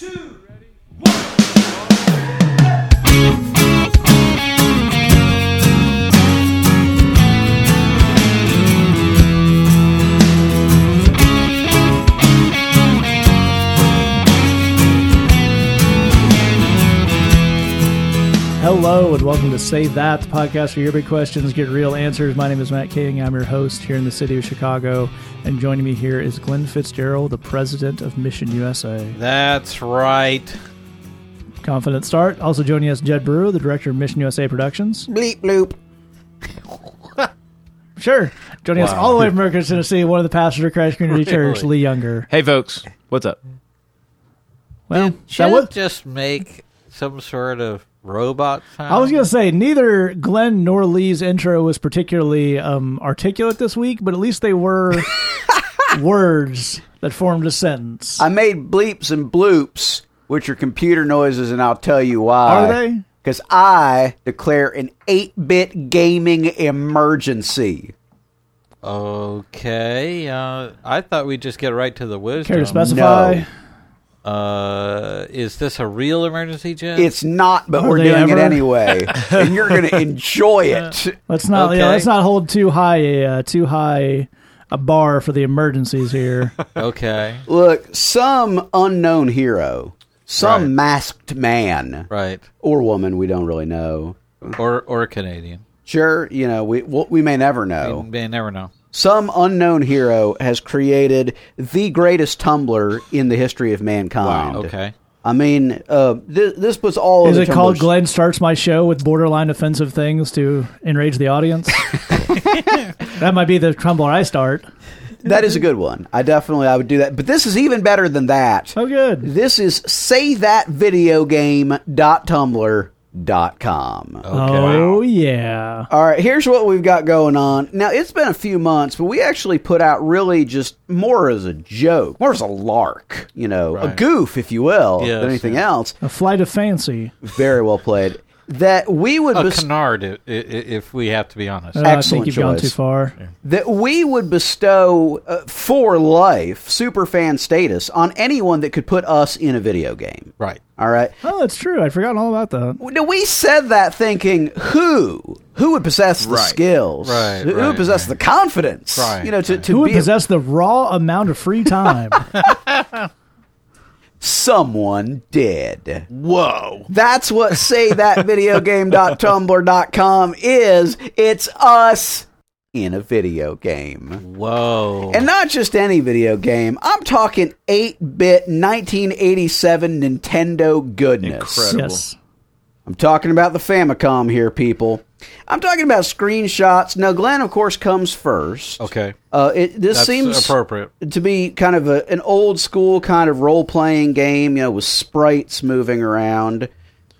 Hello welcome to Say That, the podcast for your big questions get real answers. My name is Matt King. I'm your host here in the city of Chicago, and joining me here is Glenn Fitzgerald, the president of Mission USA. That's right. Confident start. Also joining us, Jed Brewer, the director of Mission USA Productions. Bleep bloop. Sure. Joining us all the way from Memphis, Tennessee, one of the pastors of Christ Community Church, Lee Younger. Hey, folks, what's up? Well, Did that Chad was, just make some sort of robot sound? I was going to say neither Glenn nor Lee's intro was particularly um, articulate this week, but at least they were words that formed a sentence. I made bleeps and bloops, which are computer noises, and I'll tell you why. Are they? Because I declare an 8 bit gaming emergency. Okay. Uh, I thought we'd just get right to the wisdom. Care to specify? No. Uh, is this a real emergency, Jim? It's not, but Are we're they doing it anyway. and you're going to enjoy it. Let's not. Yeah, let's not hold too high a uh, too high a bar for the emergencies here. okay. Look, some unknown hero, some Right. masked man Right. or woman, we don't really know. Or or a Canadian. Sure, you know, we we we may never know. We may never know. Some unknown hero has created the greatest Tumblr in the history of mankind. Okay. I mean, uh, th- this puts all Is of it the called Glenn starts my show with borderline offensive things to enrage the audience? that might be the Tumblr I start. That is a good one. I definitely I would do that. But this is even better than that. Oh, good. This is saythatvideogame.tumblr.com. Oh yeah. All right, here's what we've got going on. Now, it's been a few months, but we actually put out really just more as a joke, more as a lark, you know, a goof, if you will, Yes, than anything yeah. else. A flight of fancy. Very well played. That we would A bes- canard, i- i- if we have to be honest. Uh, I think Excellent you've gone choice. too far. that we would bestow uh, for life super fan status on anyone that could put us in a video game. right. All right. Oh, that's true. I'd forgotten all about that. Now, we said that thinking who who would possess the Right. skills, Right, who, who right, would possess the confidence, Right, you know, to, right. to Who would be possess the raw amount of free time? someone did. Whoa! That's what saythatvideogame.tumblr.com is. It's us in a video game. Whoa. And not just any video game. I'm talking 8-bit 1987 Nintendo goodness. Incredible. yes. I'm talking about the Famicom here, people. I'm talking about screenshots. Now, Glenn, of course, comes first. okay. Uh, it, this That's seems appropriate. to be kind of a, an old school kind of role playing game, you know, with sprites moving around.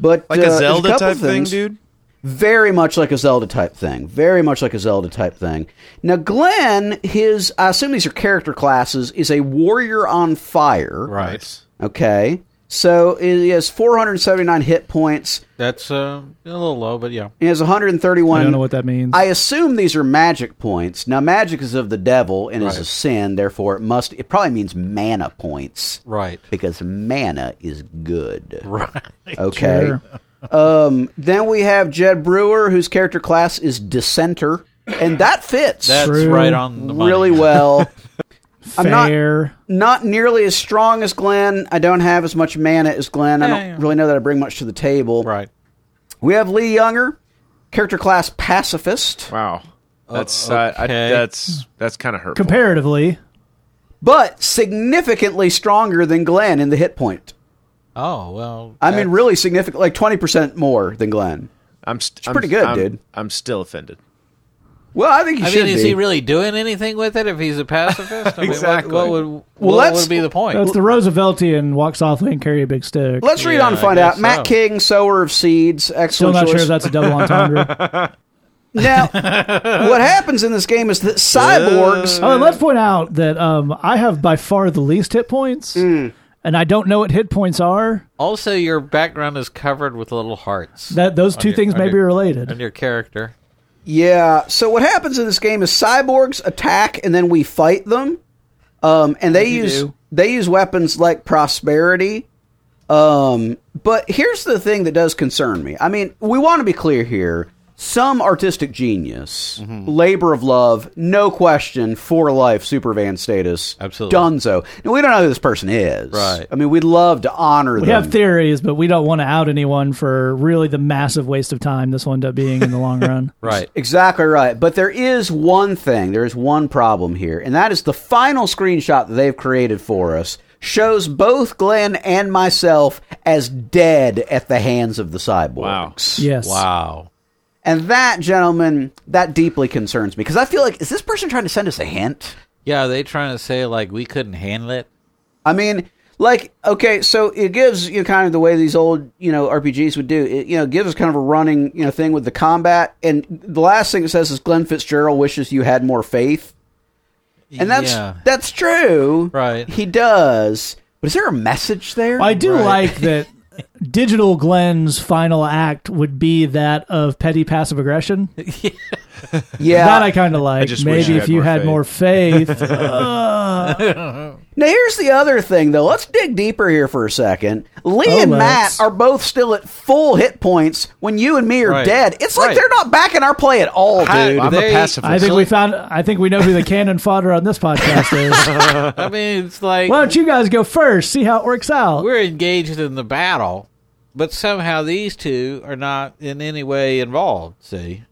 But Like uh, a there's Zelda couple type thing, things- dude. Very much like a Zelda type thing. Very much like a Zelda type thing. Now, Glenn, his I assume these are character classes, is a warrior on fire. Right. Okay. So he has 479 hit points. That's uh, a little low, but yeah. He has 131. I don't know what that means. I assume these are magic points. Now, magic is of the devil and is a sin. Therefore, it must. It probably means mana points Right. because mana is good. Right. Okay. Sure. Um, then we have Jed Brewer, whose character class is Dissenter, and that fits That's True. right on the money. really well. I'm not- Not nearly as strong as Glenn. I don't have as much mana as Glenn. I don't yeah. really know that I bring much to the table. Right. We have Lee Younger, character class pacifist, Wow. That's uh, I, okay. that's that's kind of hurtful. Comparatively, but significantly stronger than Glenn in the hit point. Oh well. I mean, really significant, like twenty percent more than Glenn. I'm st- I'm- pretty good, I'm- dude. I'm still offended. Well, I think he should. I should mean, is be. he really doing anything with it if he's a pacifist? I mean, what- Exactly. What, would Well, what let's- would be the point? that's the Rooseveltian walk softly and carry a big stick. Let's read Yeah, on and I find guess out. Matt so. King, sower of seeds, Still excellent not choice. sure if that's a double entendre. Now, what happens in this game is that cyborgs. oh, and let's point out that um, I have by far the least hit points, Mm. and I don't know what hit points are. also, your background is covered with little hearts. That those two your- things may your- be related. and your character. Yeah. So what happens in this game is cyborgs attack and then we fight them, um, and they you use do. they use weapons like prosperity, Um, but here's the thing that does concern me. I mean, we want to be clear here. Some artistic genius, Mm-hmm. labor of love, no question, for life, super van status, Absolutely. Dunzo. Now we don't know who this person is, Right. I mean, we'd love to honor We them. have theories, but we don't want to out anyone for really the massive waste of time this will end up being in the long run. Right. Exactly right. But there is one thing, there is one problem here, and that is the final screenshot that they've created for us shows both Glenn and myself as dead at the hands of the cyborgs. Yes. Wow. And that, gentlemen, that deeply concerns me because I feel like, is this person trying to send us a hint? Yeah, are they trying to say like we couldn't handle it? I mean, like, okay, so it gives you know, kind of the way these old, you know, RPGs would do. It, you know, gives us kind of a running, you know, thing with the combat. And the last thing it says is Glenn Fitzgerald wishes you had more faith. And that's yeah. that's true. Right. He does. But is there a message there? I do Right. like that Digital Glenn's final act would be that of petty passive aggression. yeah. That I kind of like. Maybe if had you more had faith. more faith. Uh, Now here's the other thing though. Let's dig deeper here for a second. Lee Oh, and Matt let's. are both still at full hit points when you and me are Right. dead. It's like Right. they're not backing our play at all, Hi- dude. I'm They- a pacifist. I think we found. I think we know who the cannon fodder on this podcast is. I mean, it's like Why don't you guys go first? See how it works out. we're engaged in the battle, but somehow these two are not in any way involved. See,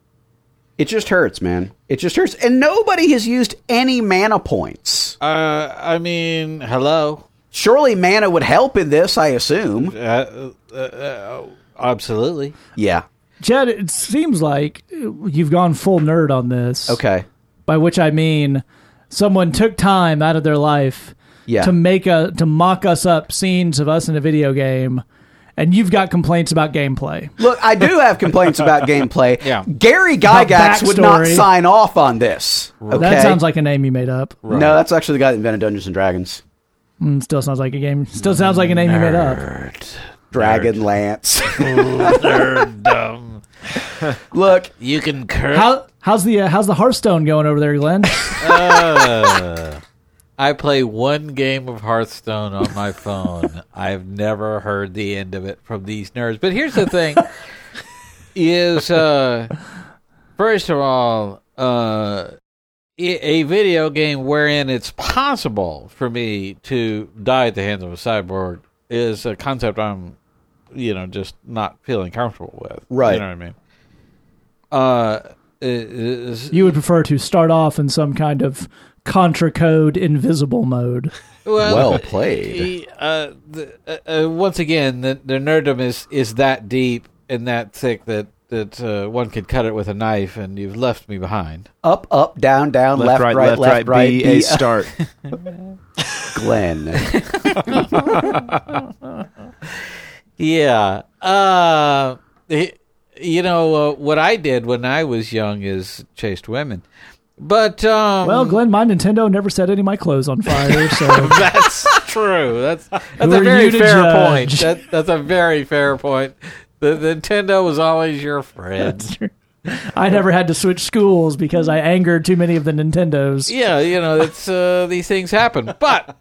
It just hurts, man. It just hurts. And nobody has used any mana points. uh, I mean, hello, Surely mana would help in this, I assume. uh, uh, uh, absolutely. Yeah. Jed, it seems like you've gone full nerd on this. Okay. By which I mean, someone took time out of their life Yeah. to make a to mock us up scenes of us in a video game, and you've got complaints about gameplay. Look, I do have complaints about gameplay. Yeah. Gary Gygax would not backstory. sign off on this. Okay. That sounds like a name you made up. No, that's actually the guy that invented Dungeons and Dragons. Mm, still sounds like a game. Still sounds like a name you made up. Dragon Lance. Dumb. Look, You can curse. How how's the uh, how's the Hearthstone going over there, Glenn? I play one game of Hearthstone on my phone. I've never heard the end of it from these nerds. But here's the thing: is uh, first of all, uh, i- a video game wherein it's possible for me to die at the hands of a cyborg is a concept I'm, you know, just not feeling comfortable with. Right. You know what I mean? Uh, it is- you would prefer to start off in some kind of contra code invisible mode. Well played. Uh, the, uh, uh, once again, the, the nerddom is, is that deep and that thick that that uh, one could cut it with a knife, and you've left me behind. up, up, down, down, left, left, right, right, left, right, right, B, B, A start. Glenn. Yeah. Uh, he- you know uh, what I did when I was young is chased women, but um, Well, Glenn, my Nintendo never set any of my clothes on fire, so That's true. That's that's Who a very you to fair point. That, that's a very fair point. The, the Nintendo was always your friend. I never had to switch schools because I angered too many of the Nintendos. yeah, you know, it's uh, these things happen. But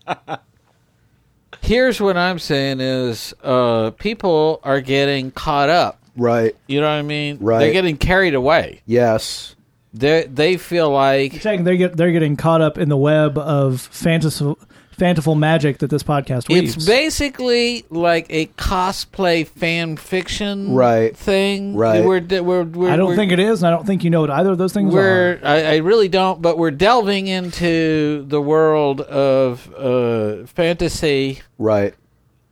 here's what I'm saying is uh, people are getting caught up. right. You know what I mean? Right. They're getting carried away. Yes. They they feel like Saying they get they're getting caught up in the web of fanciful, fanciful magic that this podcast weaves. It's basically like a cosplay fan fiction Right. thing. Right. We're, we're, we're, I don't we're- think it is, and I don't think you know what either of those things We're are. I, I really don't, but we're delving into the world of uh, fantasy. Right.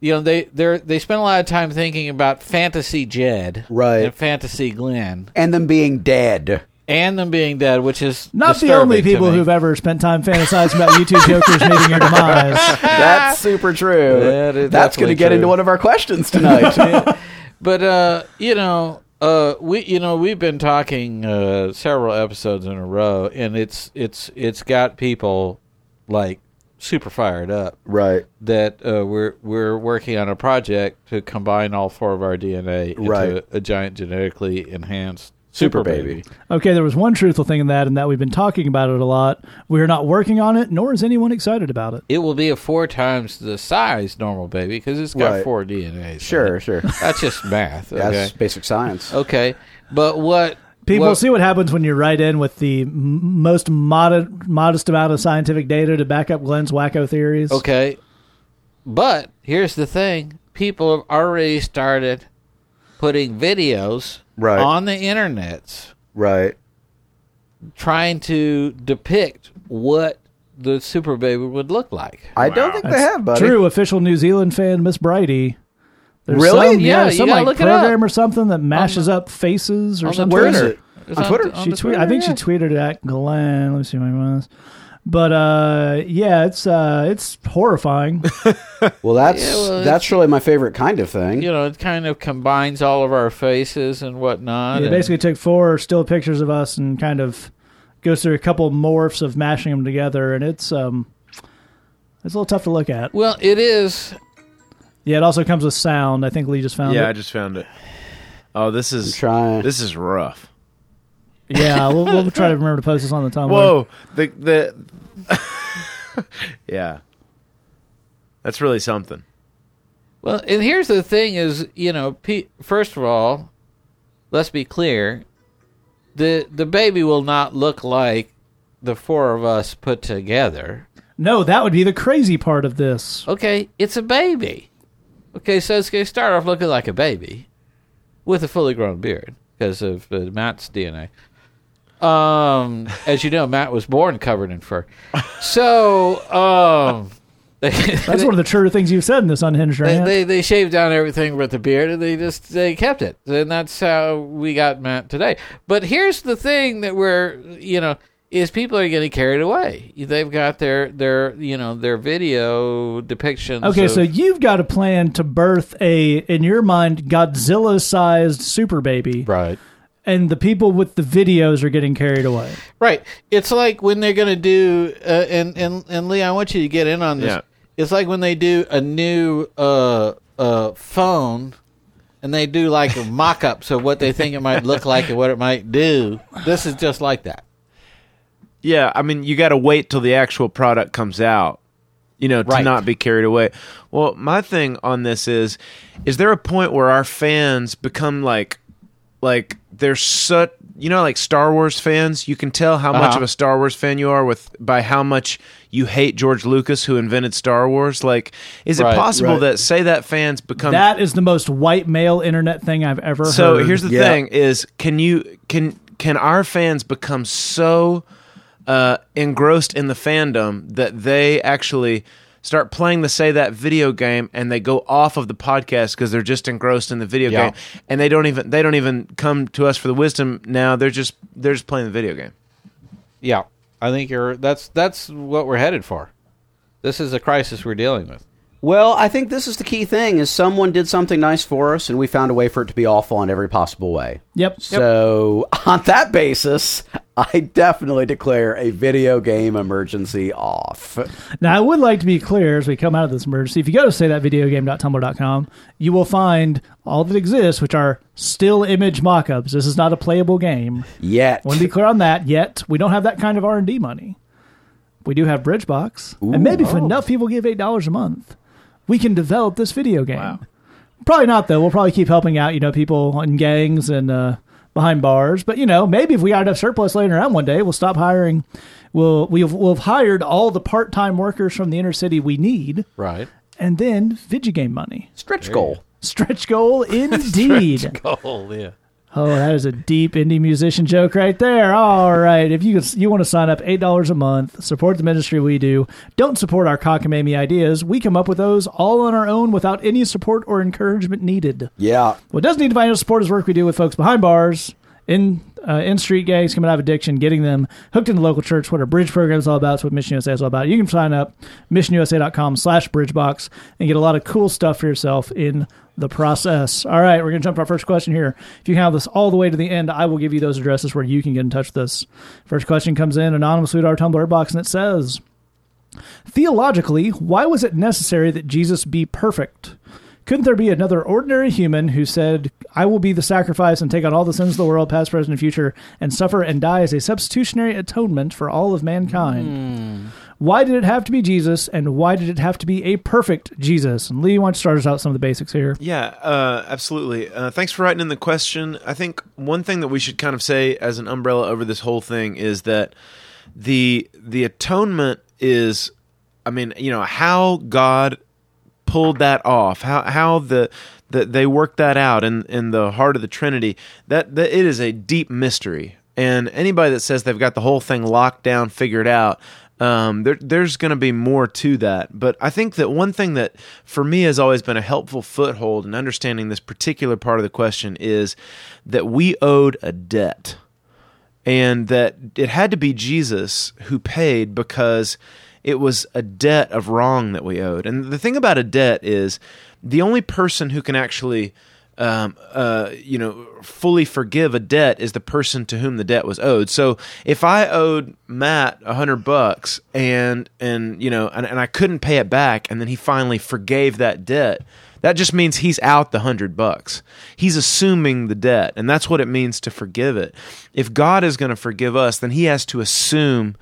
You know, they they they spend a lot of time thinking about fantasy Jed, Right. and fantasy Glenn, And them being dead. And them being dead, which is Not the only people who've ever spent time fantasizing about YouTube jokers meeting your demise. That's super true. That is That's going to definitely get into one of our questions tonight. But uh, you know, uh, we you know we've been talking uh, several episodes in a row, and it's it's it's got people like super fired up. right. that uh, we're we're working on a project to combine all four of our DNA into Right. a giant genetically enhanced Super baby. Okay, there was one truthful thing in that, and that we've been talking about it a lot. We are not working on it, nor is anyone excited about it. It will be a four times the size normal baby because it's got Right. four DNAs. Sure, sure. That's just math. Okay. That's basic science. okay. But what People what- see what happens when you write in with the m- most modest, modest amount of scientific data to back up Glenn's wacko theories. Okay. But here's the thing people have already started putting videos Right. on the internets Right. trying to depict what the super baby would look like. I don't think they have, buddy. True, official New Zealand fan Miss Brighty. There's Really? Some, Yeah, yeah, some like look program or something that mashes up faces or something. Where is it? It's On Twitter? on She the tweet. I think yeah. she tweeted it at Glenn. Let me see my was. But uh, yeah, it's uh, it's horrifying. Well, that's Yeah, well, that's really my favorite kind of thing. You know, it kind of combines all of our faces and whatnot. They and- basically took four still pictures of us and kind of goes through a couple morphs of mashing them together, and it's um, it's a little tough to look at. well, it is. Yeah, it also comes with sound. I think Lee just found Yeah, I it. just found it. Oh, this is trying. this is rough. Yeah, we'll, we'll try to remember to post this on the Tumblr. Whoa, the the yeah, that's really something. Well, and here's the thing: is you know, pe- first of all, let's be clear. the The baby will not look like the four of us put together. No, that would be the crazy part of this. Okay, it's a baby. Okay, so it's going to start off looking like a baby with a fully grown beard because of uh, Matt's DNA. Um, as you know, Matt was born covered in fur. So, um, they, That's one of the truer things you've said in this unhinged they, rant. they they shaved down everything with the beard and they just they kept it. And that's how we got matt today. But here's the thing that we're you know is people are getting carried away. They've got their their you know their video depictions okay, of- so you've got a plan to birth a, in your mind, Godzilla-sized super baby, right and the people with the videos are getting carried away. right it's like when they're gonna do uh, and and and lee i want you to get in on this Yeah. it's like when they do a new uh uh phone and they do like mock-ups of what they think it might look like and what it might do this is just like that Yeah, I mean, you got to wait till the actual product comes out, you know, to Right. not be carried away. Well, my thing on this is, is there a point where our fans become like, like they're such, you know, like Star Wars fans? You can tell how much Uh-huh. of a Star Wars fan you are with by how much you hate George Lucas, who invented Star Wars. Like, is it possible right. that say that fans become that is the most white male internet thing I've ever heard. so heard. here's the Yeah. thing: is can you can can our fans become so uh, engrossed in the fandom that they actually start playing the say that video game and they go off of the podcast because they're just engrossed in the video Yeah. game and they don't even they don't even come to us for the wisdom now they're just they're just playing the video game Yeah, I think you're. That's that's what we're headed for. This is a crisis we're dealing with. Well, I think this is the key thing: is someone did something nice for us, and we found a way for it to be awful in every possible way. Yep. So, on that basis, I definitely declare a video game emergency off. Now, I would like to be clear as we come out of this emergency. If you go to say that videogame.tumblr.com, you will find all that exists, which are still image mock-ups. This is not a playable game. Yet, I want to be clear on that. Yet we don't have that kind of R and D money. We do have Bridgebox, and maybe if oh. enough people give eight dollars a month, we can develop this video game. Wow. Probably not though. We'll probably keep helping out, you know, people in gangs and uh, behind bars. But you know, maybe if we got enough surplus laying around one day, we'll stop hiring. We'll we've we'll have hired all the part time workers from the inner city we need, Right. and then video game money. stretch goal. Stretch goal indeed. Stretch goal. yeah. Oh, that is a deep indie musician joke right there. All right, if you you want to sign up eight dollars a month, support the ministry we do. Don't support our cockamamie ideas. We come up with those all on our own without any support or encouragement needed. Yeah, What does need financial support is work we do with folks behind bars, in uh, in street gangs coming out of addiction, getting them hooked in the local church. What our bridge program is all about. It's what Mission USA is all about. You can sign up missionusa.com slash bridgebox and get a lot of cool stuff for yourself in the process. All right, we're gonna jump to our first question here. If you have this all the way to the end, I will give you those addresses where you can get in touch with us. First question comes in anonymously to our Tumblr box, and it says. Theologically, why was it necessary that Jesus be perfect? Couldn't there be another ordinary human who said, I will be the sacrifice and take on all the sins of the world, past, present, and future, and suffer and die as a substitutionary atonement for all of mankind? Why did it have to be Jesus, and why did it have to be a perfect Jesus? And Lee, why don't you start us out some of the basics here? Yeah, uh, absolutely. Uh, thanks for writing in the question. I think one thing that we should kind of say as an umbrella over this whole thing is that the the atonement is, I mean, you know, how God pulled that off, how how the that they worked that out in in the heart of the Trinity. That that it is a deep mystery. And anybody that says they've got the whole thing locked down, figured out, um, there, there's going to be more to that. But I think that one thing that for me has always been a helpful foothold in understanding this particular part of the question is that we owed a debt and that it had to be Jesus who paid because it was a debt of wrong that we owed. And the thing about a debt is the only person who can actually um, uh, you know, fully forgive a debt is the person to whom the debt was owed. So if I owed Matt a hundred bucks and and you know and, and I couldn't pay it back, and then he finally forgave that debt, that just means he's out the hundred bucks. He's assuming the debt, and that's what it means to forgive it. If God is going to forgive us, then He has to assume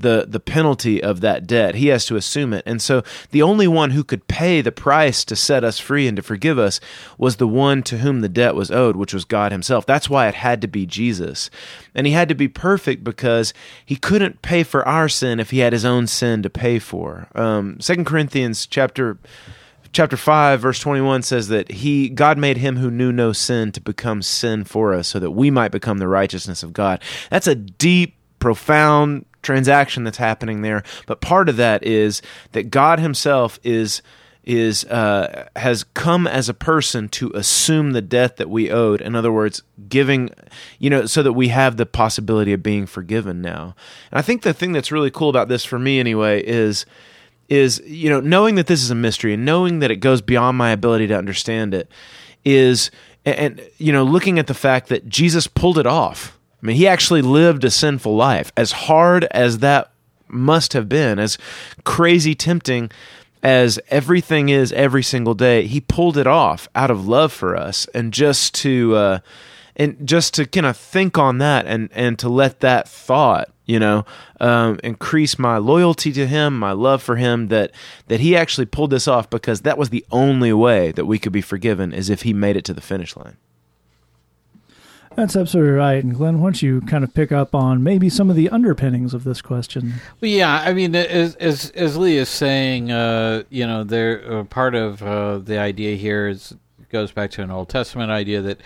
the the penalty of that debt. He has to assume it. And so the only one who could pay the price to set us free and to forgive us was the one to whom the debt was owed, which was God himself. That's why it had to be Jesus. And he had to be perfect because he couldn't pay for our sin if he had his own sin to pay for. Um, 2 Corinthians chapter chapter 5 verse 21 says that he god made him who knew no sin to become sin for us so that we might become the righteousness of god that's a deep profound transaction that's happening there. But part of that is that God Himself is is uh, has come as a person to assume the debt that we owed. In other words, giving, you know, so that we have the possibility of being forgiven now. And I think the thing that's really cool about this for me, anyway, is is you know knowing that this is a mystery and knowing that it goes beyond my ability to understand it is and, and you know looking at the fact that Jesus pulled it off I mean, he actually lived a sinful life. As hard as that must have been, as crazy tempting as everything is every single day, he pulled it off out of love for us, and just to uh, and just to kind of think on that, and and to let that thought, you know, um, increase my loyalty to him, my love for him. That that he actually pulled this off because that was the only way that we could be forgiven, is if he made it to the finish line. That's absolutely right. And Glenn, why don't you kind of pick up on maybe some of the underpinnings of this question? Well, yeah, I mean, as as, as Lee is saying, uh, you know, there uh, part of uh, the idea here is goes back to an Old Testament idea that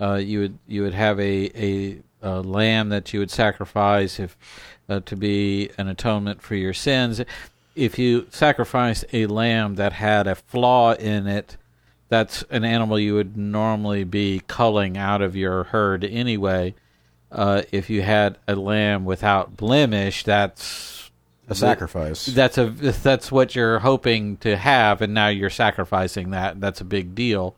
uh, you would you would have a, a, a lamb that you would sacrifice if uh, to be an atonement for your sins. If you sacrifice a lamb that had a flaw in it, that's an animal you would normally be culling out of your herd anyway. Uh, if you had a lamb without blemish, that's a sacrifice. That's a that's what you're hoping to have, and now you're sacrificing that. That's a big deal.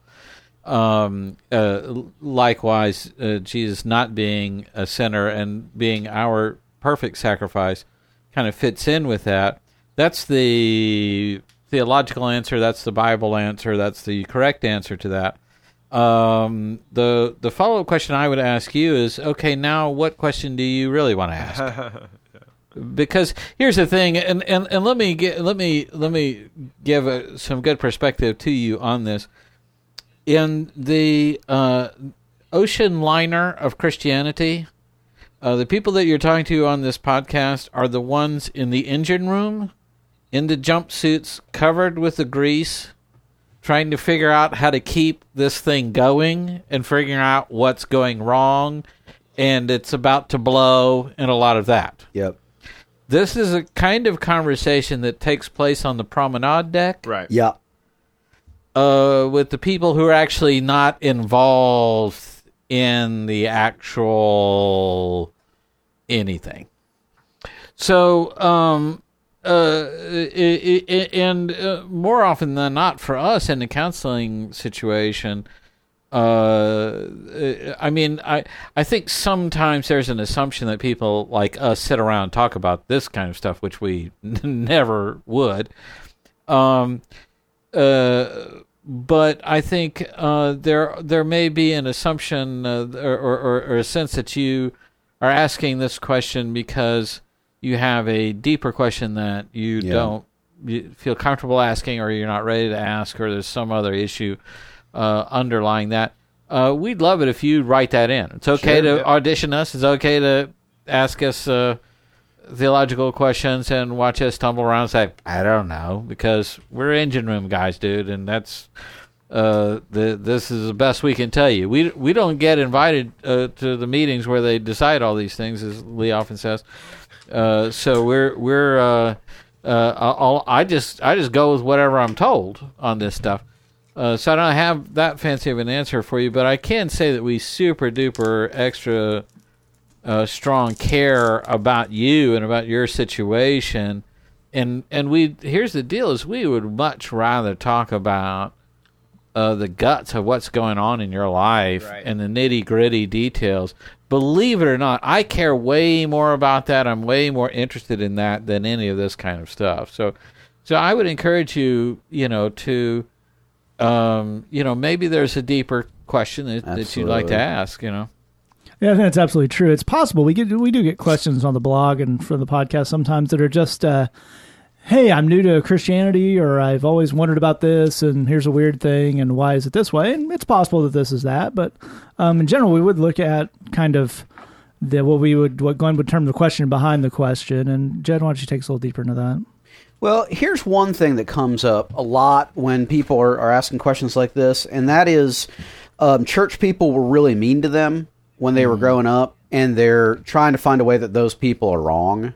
Um, uh, likewise, uh, Jesus not being a sinner and being our perfect sacrifice kind of fits in with that. That's the theological answer. That's the Bible answer. That's the correct answer to that. Um, the the follow up question I would ask you is, okay, now what question do you really want to ask? because here's the thing, and, and, and let me get let me let me give a, some good perspective to you on this. In the uh, ocean liner of Christianity, uh, the people that you're talking to on this podcast are the ones in the engine room in the jumpsuits covered with the grease trying to figure out how to keep this thing going and figuring out what's going wrong and it's about to blow and a lot of that. Yep. This is a kind of conversation that takes place on the promenade deck. Right. Yeah. Uh, with the people who are actually not involved in the actual anything. So, um, uh, and uh, more often than not, for us in the counseling situation, uh, I mean, I I think sometimes there's an assumption that people like us sit around and talk about this kind of stuff, which we never would. Um, uh, but I think uh, there there may be an assumption uh, or, or, or a sense that you are asking this question because you have a deeper question that you Yeah. don't you feel comfortable asking, or you're not ready to ask, or there's some other issue uh, underlying that. Uh, we'd love it if you write that in. It's okay Sure. to audition us. It's okay to ask us uh, theological questions and watch us tumble around and say, I don't know, because we're engine room guys, dude, and that's uh, the this is the best we can tell you. We we don't get invited uh, to the meetings where they decide all these things, as Lee often says. Uh, so we're we're uh, uh, I just I just go with whatever I'm told on this stuff. Uh, so I don't have that fancy of an answer for you, but I can say that we super duper extra uh, strong care about you and about your situation, and and we here's the deal: is we would much rather talk about uh, the guts of what's going on in your life Right. and the nitty gritty details. Believe it or not, I care way more about that. I'm way more interested in that than any of this kind of stuff. So, so I would encourage you, you know, to, um, you know, maybe there's a deeper question that, that you'd like to ask. You know, Yeah, I think that's absolutely true. It's possible we get we do get questions on the blog and from the podcast sometimes that are just, uh, "Hey, I'm new to Christianity, or I've always wondered about this, and here's a weird thing, and why is it this way?" And it's possible that this is that, but um, in general, we would look at kind of the what we would what Glenn would term the question behind the question. And Jed, why don't you take us a little deeper into that? Well, here's one thing that comes up a lot when people are, are asking questions like this, and that is um, church people were really mean to them when they were growing up, and they're trying to find a way that those people are wrong.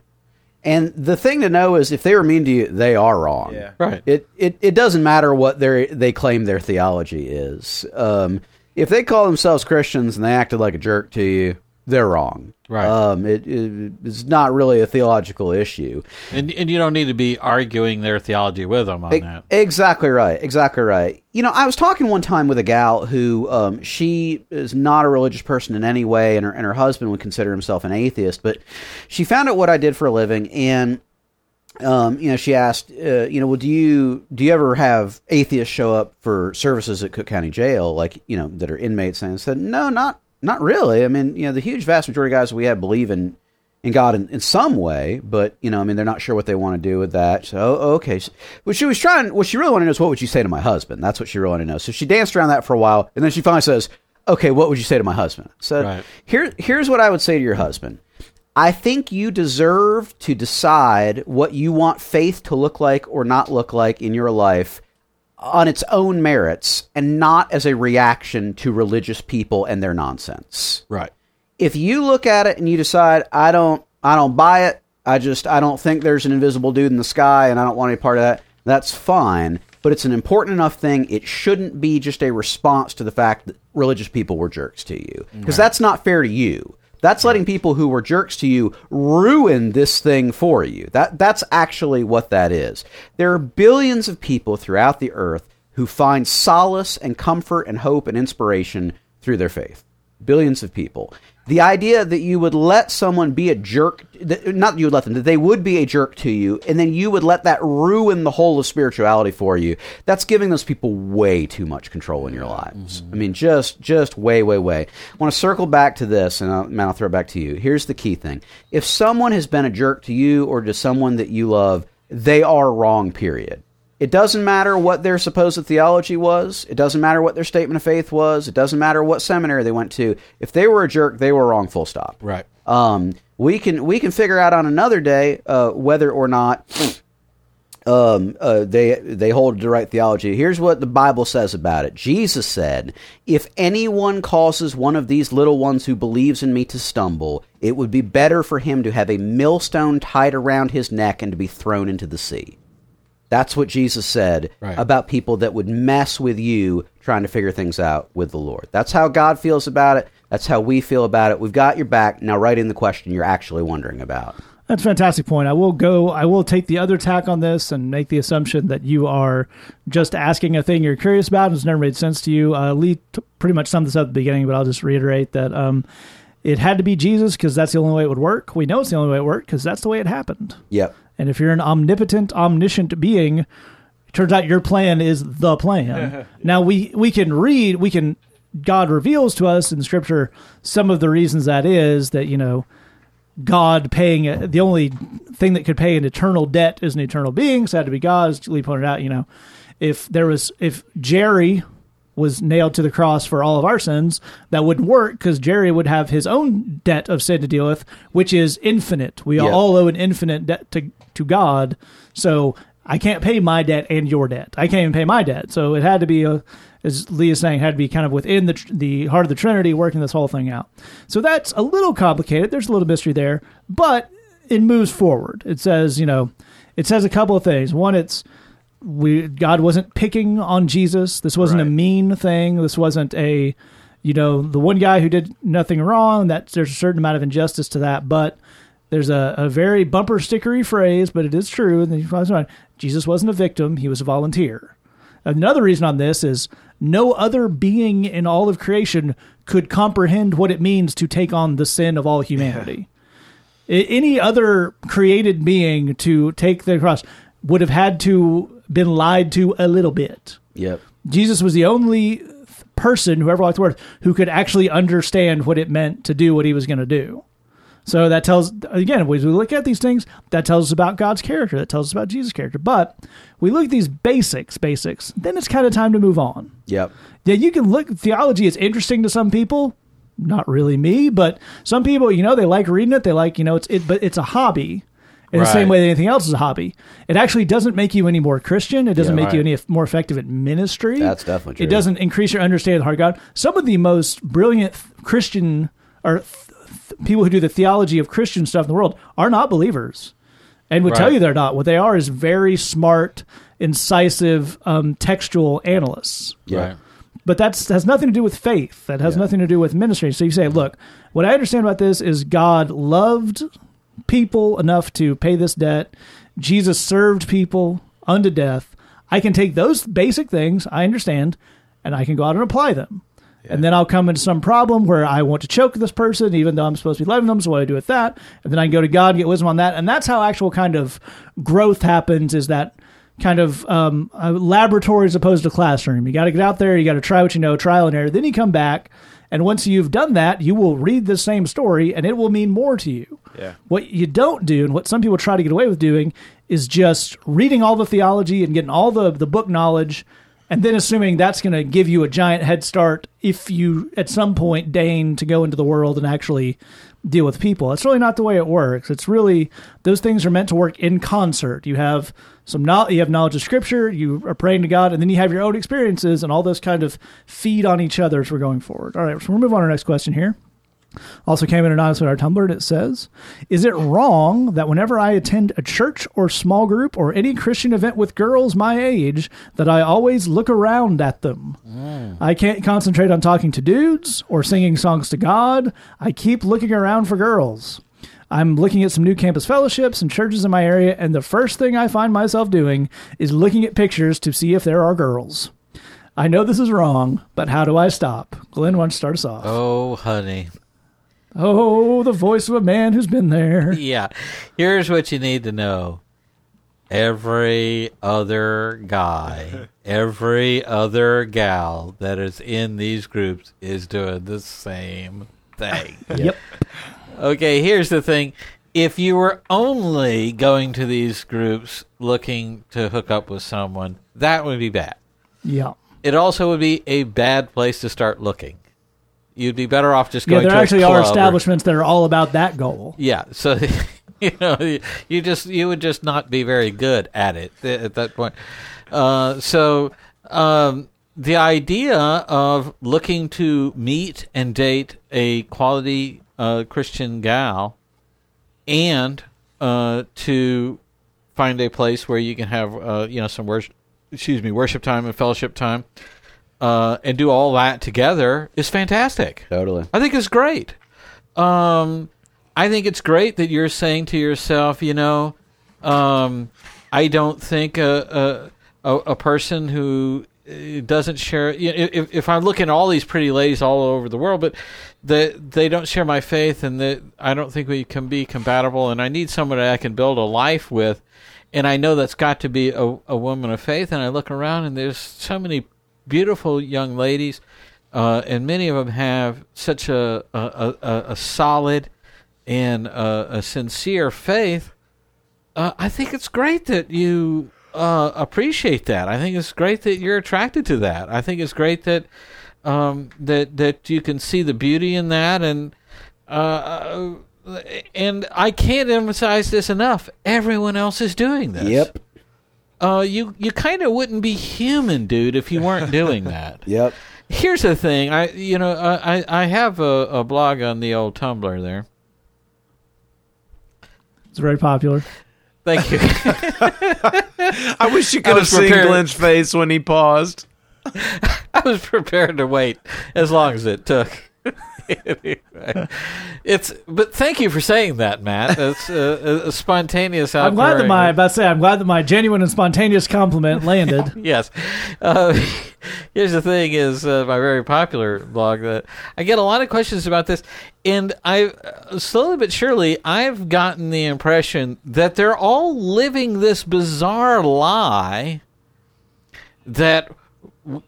And the thing to know is if they were mean to you, they are wrong. Yeah. Right. It it, it doesn't matter what they they claim their theology is. Um, if they call themselves Christians and they acted like a jerk to you, they're wrong. Right. Um, it, it it's not really a theological issue. and and you don't need to be arguing their theology with them on E- that. Exactly right. Exactly right. You know, I was talking one time with a gal who um, she is not a religious person in any way, and her and her husband would consider himself an atheist. But she found out what I did for a living, and um, you know, she asked, uh, you know, well, do you do you ever have atheists show up for services at Cook County Jail, like you know, that are inmates? And I said, no, not not really. I mean, you know, the huge vast majority of guys we have believe in in God in, in some way, but you know, I mean, they're not sure what they want to do with that. So, oh, okay. So, what she was trying, what she really wanted to know is what would you say to my husband? That's what she really wanted to know. So she danced around that for a while, and then she finally says, "Okay, what would you say to my husband?" So Right. here, here's what I would say to your husband. I think you deserve to decide what you want faith to look like or not look like in your life on its own merits and not as a reaction to religious people and their nonsense Right. if you look at it and you decide I don't I don't buy it, I just I don't think there's an invisible dude in the sky and I don't want any part of that, that's fine. But it's an important enough thing. It shouldn't be just a response to the fact that religious people were jerks to you. Because that's not fair to you. That's letting people who were jerks to you ruin this thing for you. That that's actually what that is. There are billions of people throughout the earth who find solace and comfort and hope and inspiration through their faith billions of people. The idea that you would let someone be a jerk, that, not that you would let them, that they would be a jerk to you, and then you would let that ruin the whole of spirituality for you, that's giving those people way too much control in your lives. Mm-hmm. I mean, just, just way, way, way. I want to circle back to this, and I'll, man, I'll throw it back to you. Here's the key thing. If someone has been a jerk to you or to someone that you love, they are wrong, period. It doesn't matter what their supposed theology was. It doesn't matter what their statement of faith was. It doesn't matter what seminary they went to. If they were a jerk, they were wrong. Full stop. Right. Um, we can we can figure out on another day uh, whether or not um, uh, they they hold the right theology. Here's what the Bible says about it. Jesus said, "If anyone causes one of these little ones who believes in me to stumble, it would be better for him to have a millstone tied around his neck and to be thrown into the sea." That's what Jesus said Right. about people that would mess with you trying to figure things out with the Lord. That's how God feels about it. That's how we feel about it. We've got your back. Now write in the question you're actually wondering about. That's a fantastic point. I will go. I will take the other tack on this and make the assumption that you are just asking a thing you're curious about and it's never made sense to you. Uh, Lee t- pretty much summed this up at the beginning, but I'll just reiterate that um, it had to be Jesus because that's the only way it would work. We know it's the only way it worked because that's the way it happened. Yep. And if you're an omnipotent, omniscient being, turns out your plan is the plan. now we we can read, we can God reveals to us in Scripture some of the reasons that is that you know God paying the only thing that could pay an eternal debt is an eternal being. So it had to be God. As Lee pointed out, you know, if there was if Jerry was nailed to the cross for all of our sins, that wouldn't work because Jerry would have his own debt of sin to deal with, which is infinite. We all owe an infinite debt to to God. So I can't pay my debt and your debt. I can't even pay my debt. So it had to be a, as Lee is saying, had to be kind of within the the heart of the Trinity, working this whole thing out. So that's a little complicated. There's a little mystery there, but it moves forward. It says, you know, it says a couple of things. One, it's we God wasn't picking on Jesus. This wasn't a mean thing. This wasn't a you know the one guy who did nothing wrong. That there's a certain amount of injustice to that, but there's a, a very bumper stickery phrase, but it is true. And you find Jesus wasn't a victim; he was a volunteer. Another reason on this is no other being in all of creation could comprehend what it means to take on the sin of all humanity. I- Any other created being to take the cross would have had to been lied to a little bit. Yep. Jesus was the only person who ever walked the earth who could actually understand what it meant to do what he was going to do. So that tells again, as we look at these things, that tells us about God's character. That tells us about Jesus' character. But we look at these basics, basics. Then it's kind of time to move on. Yep. Yeah, you can look. Theology is interesting to some people. Not really me, but some people, you know, they like reading it. They like, you know, it's it, but it's a hobby. In the same way that anything else is a hobby, it actually doesn't make you any more Christian. It doesn't Yeah, make you any more effective at ministry. That's definitely true. It doesn't increase your understanding of the heart of God. Some of the most brilliant Christian or th- th- people who do the theology of Christian stuff in the world are not believers, and would tell you they're not. What they are is very smart, incisive, um, textual analysts Yeah. Right. but that's has nothing to do with faith. That has Yeah. nothing to do with ministry. So you say, look, what I understand about this is God loved people enough to pay this debt. Jesus served people unto death. I can take those basic things I understand, and I can go out and apply them. And then I'll come into some problem where I want to choke this person, even though I'm supposed to be loving them. So what do I do with that? And then I can go to God, and get wisdom on that, and that's how actual kind of growth happens. Is that kind of um, a laboratory as opposed to classroom? You got to get out there, you got to try what you know, trial and error. Then you come back, and once you've done that, you will read the same story, and it will mean more to you. Yeah. What you don't do, and what some people try to get away with doing, is just reading all the theology and getting all the, the book knowledge, and then assuming that's going to give you a giant head start if you at some point deign to go into the world and actually deal with people. That's really not the way it works. It's really those things are meant to work in concert. You have some knowledge, you have knowledge of Scripture, you are praying to God, and then you have your own experiences, and all those kind of feed on each other as we're going forward. All right, so we'll move on to our next question here. Also came in anonymous with our Tumblr, and it says, "Is it wrong that whenever I attend a church or small group or any Christian event with girls my age, that I always look around at them? Mm. I can't concentrate on talking to dudes or singing songs to God. I keep looking around for girls." I'm looking at some new campus fellowships and churches in my area, and the first thing I find myself doing is looking at pictures to see if there are girls. I know this is wrong, but how do I stop? Glenn, why don't you start us off? Oh, honey. Oh, the voice of a man who's been there. Yeah. Here's what you need to know. Every other guy, every other gal that is in these groups is doing the same thing. Yep. Okay, here's the thing. If you were only going to these groups looking to hook up with someone, that would be bad. Yeah. It also would be a bad place to start looking. You'd be better off just Yeah, going there to a actually are club or- establishments that are all about that goal. yeah, so you know, you- you just you would just not be very good at it at that point. Uh, so um, the idea of looking to meet and date a quality uh, Christian gal, and uh, to find a place where you can have uh, you know some worship, excuse me, worship time and fellowship time, uh, and do all that together is fantastic. Totally. I think it's great. Um, I think it's great that you're saying to yourself, you know, um, I don't think a a, a, person who uh, doesn't share. You know, if if I'm looking at all these pretty ladies all over the world, but they they don't share my faith, and that I don't think we can be compatible, and I need someone that I can build a life with. and I know that's got to be a, a woman of faith. And I look around, and there's so many beautiful young ladies, uh, and many of them have such a a, a, a solid and uh, a sincere faith. Uh, I think it's great that you uh, appreciate that. I think it's great that you're attracted to that. I think it's great that um, that that you can see the beauty in that, and uh, and I can't emphasize this enough. Everyone else is doing this. Yep. Uh, you you kind of wouldn't be human, dude, if you weren't doing that. Yep. Here's the thing. I you know I I have a, a blog on the old Tumblr there. It's very popular. Thank you. I wish you could have was seen prepared. Glenn's face when he paused. I was prepared to wait as long as it took. Anyway, it's but thank you for saying that, Matt. It's a, a spontaneous. I'm glad that my about to say I'm glad that my genuine and spontaneous compliment landed. yes. Uh, here's the thing: is uh, my very popular blog that I get a lot of questions about this, and I uh, slowly but surely I've gotten the impression that they're all living this bizarre lie that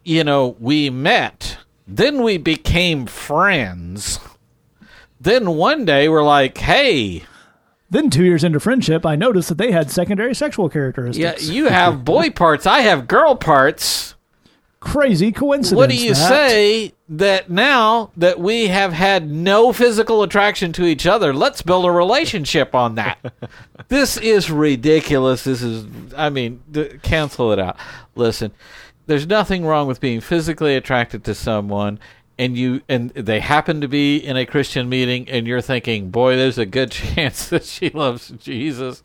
you know we met, then we became friends. Then one day we're like, "Hey, then two years into friendship, I noticed that they had secondary sexual characteristics. yeah, you have boy parts, I have girl parts." Crazy coincidence. What do you Matt. say that now that we have had no physical attraction to each other, let's build a relationship on that? this is ridiculous. This is, I mean, d- cancel it out. Listen, there's nothing wrong with being physically attracted to someone. And you and they happen to be in a Christian meeting, and you're thinking, "Boy, there's a good chance that she loves Jesus,"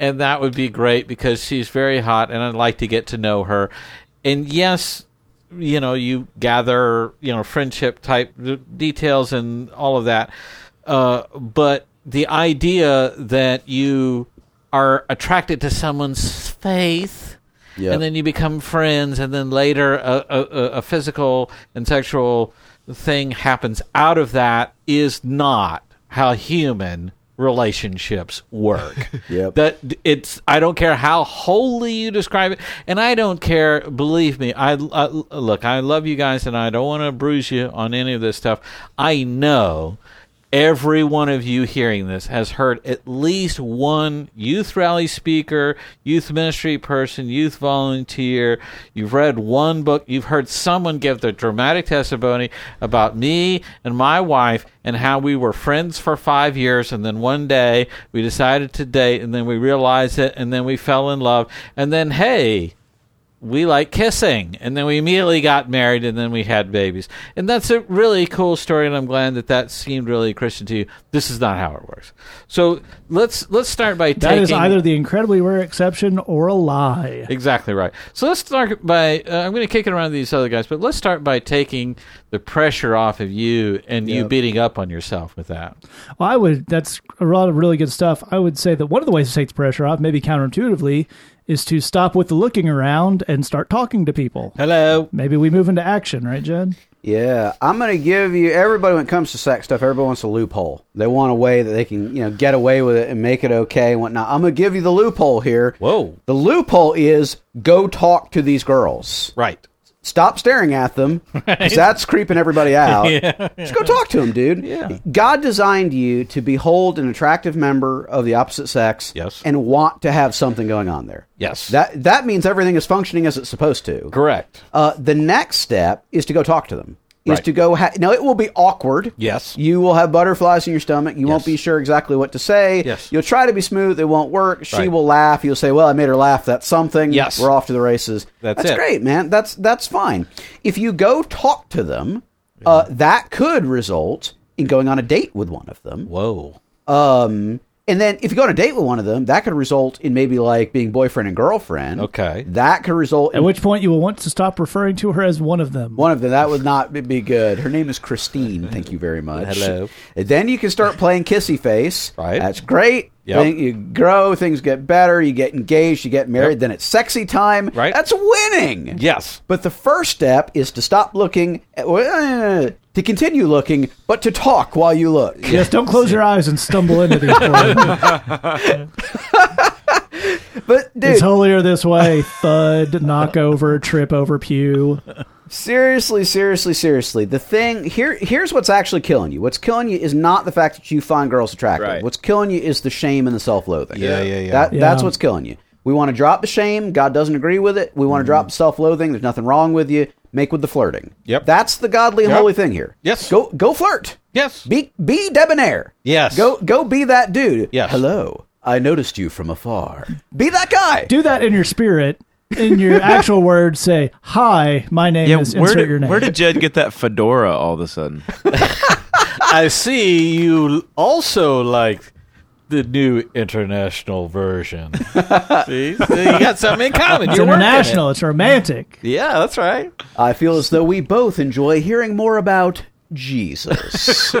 and that would be great because she's very hot, and I'd like to get to know her. And yes, you know, you gather, you know, friendship type details and all of that. Uh, but the idea that you are attracted to someone's faith Yep. and then you become friends, and then later a, a, a- physical and sexual thing happens out of that is not how human relationships work. Yep. That it's I don't care how holy you describe it, and I don't care. Believe me, I, I look. I love you guys, and I don't want to bruise you on any of this stuff. I know every one of you hearing this has heard at least one youth rally speaker, youth ministry person, youth volunteer. You've read one book. You've heard someone give their dramatic testimony about me and my wife and how we were friends for five years. And then one day we decided to date and then we realized it and then we fell in love. And then, hey, we like kissing and then we immediately got married and then we had babies and that's a really cool story and i'm glad that that seemed really christian to you this is not how it works so let's let's start by That is either the incredibly rare exception or a lie. exactly right so let's start by uh, i'm going to kick it around to these other guys but let's start by taking the pressure off of you and you beating up on yourself with that Well, I would. That's a lot of really good stuff. I would say that one of the ways to take the pressure off, maybe counterintuitively, is to stop with the looking around and start talking to people. hello Maybe we move into action, right, Jed? Yeah, I'm going to give you everybody when it comes to sex stuff. Everybody wants a loophole. They want a way that they can, you know, get away with it and make it okay and whatnot. I'm going to give you the loophole here. whoa The loophole is go talk to these girls. right Stop staring at them because that's creeping everybody out. Just go talk to them, dude. Yeah. God designed you to behold an attractive member of the opposite sex Yes. and want to have something going on there. yes That that means everything is functioning as it's supposed to. correct Uh, the next step is to go talk to them. Is Right. to go. Ha- now it will be awkward. Yes. You will have butterflies in your stomach. You won't be sure exactly what to say. Yes. You'll try to be smooth. It won't work. She Right. will laugh. You'll say, "Well, I made her laugh. That's something." Yes. We're off to the races. That's that's great, man. That's that's fine. If you go talk to them, uh, that could result in going on a date with one of them. whoa Um, and then if you go on a date with one of them, that could result in maybe like being boyfriend and girlfriend. Okay. That could result in At which point you will want to stop referring to her as one of them. One of them. That would not be- be good. Her name is Christine. Thank you very much. Hello. And then you can start playing kissy face. Right. That's great. Yep. Then you grow, things get better, you get engaged, you get married, Yep. then it's sexy time. Right. That's winning. yes But the first step is to stop looking, at, uh, to continue looking, but to talk while you look. Yes, don't close your eyes and stumble into these. words. But dude, It's holier this way. Thud, knock over, trip over pew. Seriously, seriously, seriously. The thing here here's what's actually killing you. What's killing you is not the fact that you find girls attractive. Right. What's killing you is the shame and the self-loathing. Yeah, yeah, yeah. That Yeah. that's what's killing you. We want to drop the shame. God doesn't agree with it. We want to Mm-hmm. drop the self-loathing. There's nothing wrong with you. Make with the flirting. Yep. That's the godly and Yep. holy thing here. Yes. Go go flirt. Yes. Be be debonair. Yes. Go go be that dude. Yes. Hello. I noticed you from afar. Be that guy. Do that in your spirit. In your actual words, say, Hi, my name Yeah, is where insert did, your name. where did Jed get that fedora all of a sudden? I see you also like the new international version. see? See, you got something in common. it's You're working it. international. It's romantic. Yeah, that's right. I feel as though we both enjoy hearing more about Jesus. See,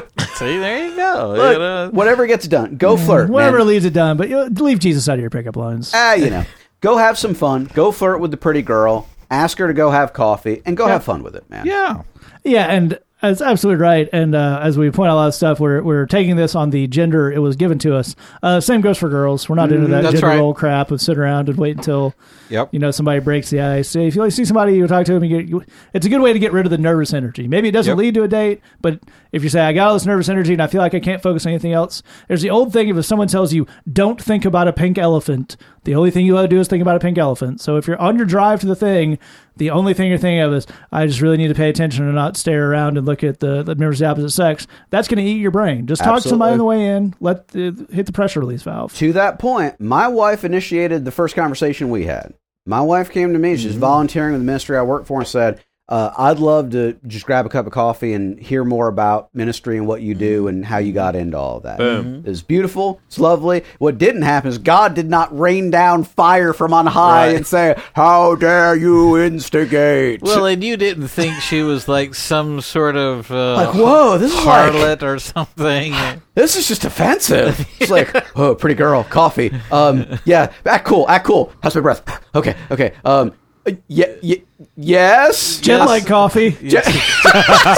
there you go. Look, You know? whatever gets done, go flirt. Whatever man. leaves it done, but you know, leave Jesus out of your pickup lines. Ah, you know, go have some fun. Go flirt with the pretty girl. Ask her to go have coffee and go have fun with it, man. Yeah. Yeah, and that's absolutely right. And uh, as we point out a lot of stuff, we're, we're taking this on the gender it was given to us. Uh, same goes for girls. We're not into that that's gender right. role crap of sit around and wait until Yep. you know somebody breaks the ice. If you like see somebody, you talk to them. You get, you, it's a good way to get rid of the nervous energy. Maybe it doesn't Yep. lead to a date, but if you say I got all this nervous energy and I feel like I can't focus on anything else, there's the old thing: if someone tells you don't think about a pink elephant, the only thing you ought to do is think about a pink elephant. So if you're on your drive to the thing, the only thing you're thinking of is I just really need to pay attention and not stare around and look at the, the members of the opposite sex. That's going to eat your brain. Just talk to somebody on the way in. Let the, hit the pressure release valve. To that point, my wife initiated the first conversation we had. My wife came to me. She's Mm-hmm. volunteering with the ministry I work for and said, uh, I'd love to just grab a cup of coffee and hear more about ministry and what you Mm-hmm. do and how you got into all of that. It's beautiful. It's lovely. What didn't happen is God did not rain down fire from on high Right. and say, How dare you instigate? Well, and you didn't think she was like some sort of uh, Like, whoa, this is like- harlot or something. this is just offensive. It's like, oh, pretty girl, coffee. Um, yeah, act cool, act cool. How's my breath? Okay, okay. Um, uh, yeah, y- yes. Jed Yes. like coffee. Je-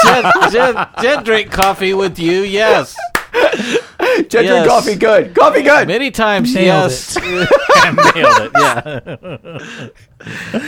Jed, Jed, Jed drink coffee with you, yes. Jed drink coffee, good. Coffee, good. Many times, Nailed yes. Nailed it, yeah.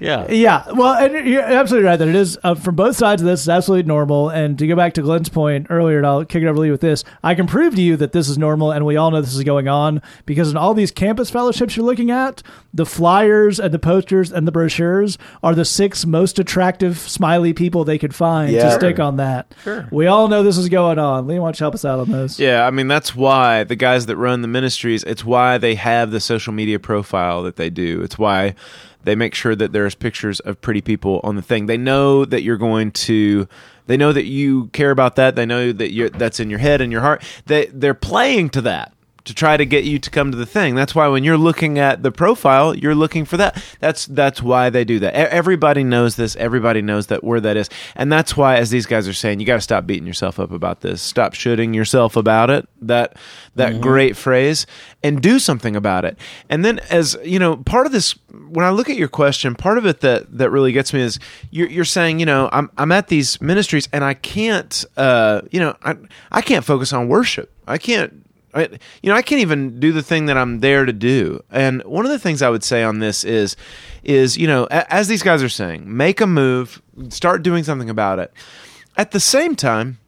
yeah. Yeah, well, and you're absolutely right that it is uh, from both sides of this is absolutely normal. And to go back to Glenn's point earlier, and I'll kick it over to you with this. I can prove to you that this is normal, and we all know this is going on because in all these campus fellowships you're looking at, the flyers and the posters and the brochures are the six most attractive, smiley people they could find Yeah. to stick on that. Sure. We all know this is going on. Lee, why don't you help us out on this? Yeah, I mean that's why the guys that run the ministries, it's why they have the social media profile that they do. It's why they make sure that there's pictures of pretty people on the thing. They know that you're going to they know that you care about that. They know that that's in your head and your heart. They they're playing to that to try to get you to come to the thing. That's why when you're looking at the profile, you're looking for that. That's that's why they do that. Everybody knows this. Everybody knows that where that is, and that's why, as these guys are saying, you got to stop beating yourself up about this. Stop shooting yourself about it. That that great phrase, and do something about it. And then, as you know, part of this, when I look at your question, part of it that that really gets me is you're, you're saying, you know, I'm I'm at these ministries and I can't, uh, you know, I I can't focus on worship. I can't I, you know, I can't even do the thing that I'm there to do. And one of the things I would say on this is, is you know, a, as these guys are saying, make a move, start doing something about it. At the same time,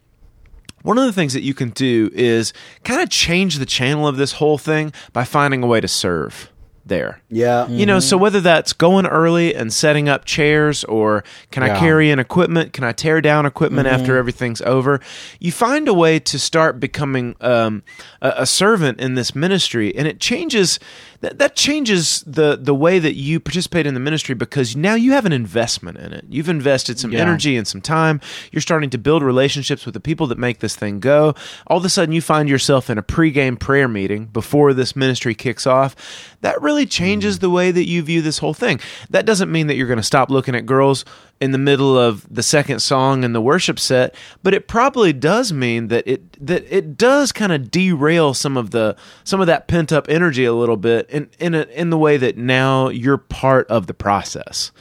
one of the things that you can do is kind of change the channel of this whole thing by finding a way to serve there. Yeah. You know, so whether that's going early and setting up chairs, or can I carry in equipment? Can I tear down equipment after everything's over? You find a way to start becoming um, a, a servant in this ministry, and it changes. That, that changes the the way that you participate in the ministry because now you have an investment in it. You've invested some Yeah. energy and some time. You're starting to build relationships with the people that make this thing go. All of a sudden, you find yourself in a pregame prayer meeting before this ministry kicks off. That really changes mm. the way that you view this whole thing. That doesn't mean that you're going to stop looking at girls in the middle of the second song in the worship set, but it probably does mean that it that it does kind of derail some of the some of that pent up energy a little bit in in a, in the way that now you're part of the process.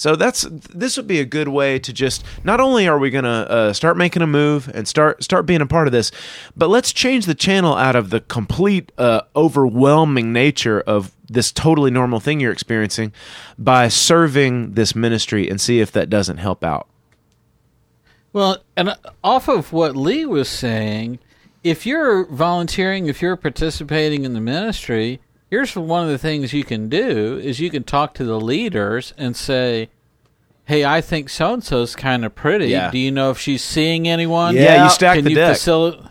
So that's this would be a good way to just not only are we going to uh, start making a move and start start being a part of this, but let's change the channel out of the complete uh, overwhelming nature of this totally normal thing you're experiencing by serving this ministry and see if that doesn't help out. Well, and uh, off of what Lee was saying, if you're volunteering, if you're participating in the ministry, here's one of the things you can do is you can talk to the leaders and say, "Hey, I think so and so's kind of pretty. Yeah. Do you know if she's seeing anyone? Yeah, you stack can the you deck. facili-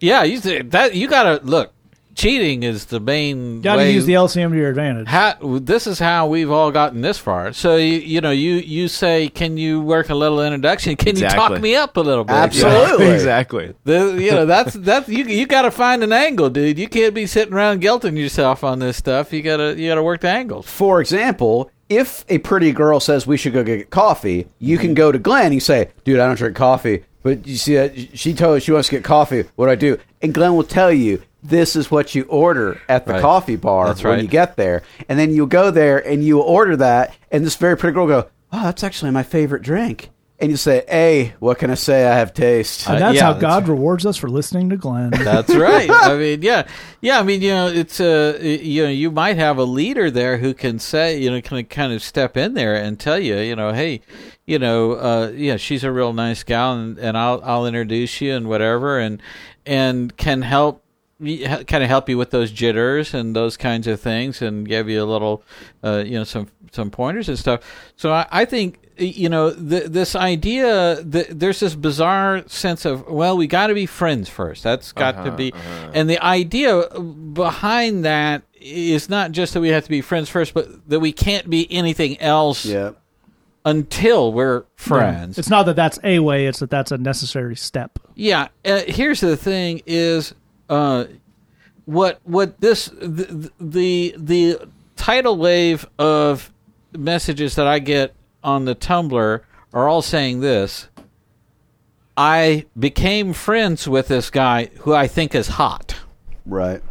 yeah, you that you gotta look. Cheating is the main. Got to use the LCM to your advantage. how, this is how we've all gotten this far. So you you know you you say, can you work a little introduction? Can you talk me up a little bit? Absolutely. exactly. The, you know that's that's you you got to find an angle, dude. You can't be sitting around guilting yourself on this stuff. You gotta you gotta work the angles. For example, if a pretty girl says we should go get coffee, you can go to Glenn. You say, "Dude, I don't drink coffee, but you see that she told us she wants to get coffee. What do I do?" And Glenn will tell you, "This is what you order at the Right. coffee bar That's when right. you get there." And then you'll go there and you order that, and this very pretty girl will go, "Oh, that's actually my favorite drink." And you say, "Hey, what can I say? I have taste." and Uh, that's yeah, how that's- God rewards us for listening to Glenn. That's right. I mean, yeah, yeah. I mean, you know, it's uh, you know, you might have a leader there who can say, you know, can kind of step in there and tell you, you know, hey, you know, uh, yeah, she's a real nice gal, and, and I'll I'll introduce you and whatever, and and can help kind of help you with those jitters and those kinds of things and give you a little uh, you know some some pointers and stuff so i, I think you know th- this idea that there's this bizarre sense of well we got to be friends first that's got to be and the idea behind that is not just that we have to be friends first but that we can't be anything else yeah. until we're friends It's not that that's a way; it's that that's a necessary step. yeah. Uh, here's the thing: is uh, what what this the, the the tidal wave of messages that I get on the Tumblr are all saying this. I became friends with this guy who I think is hot. Right.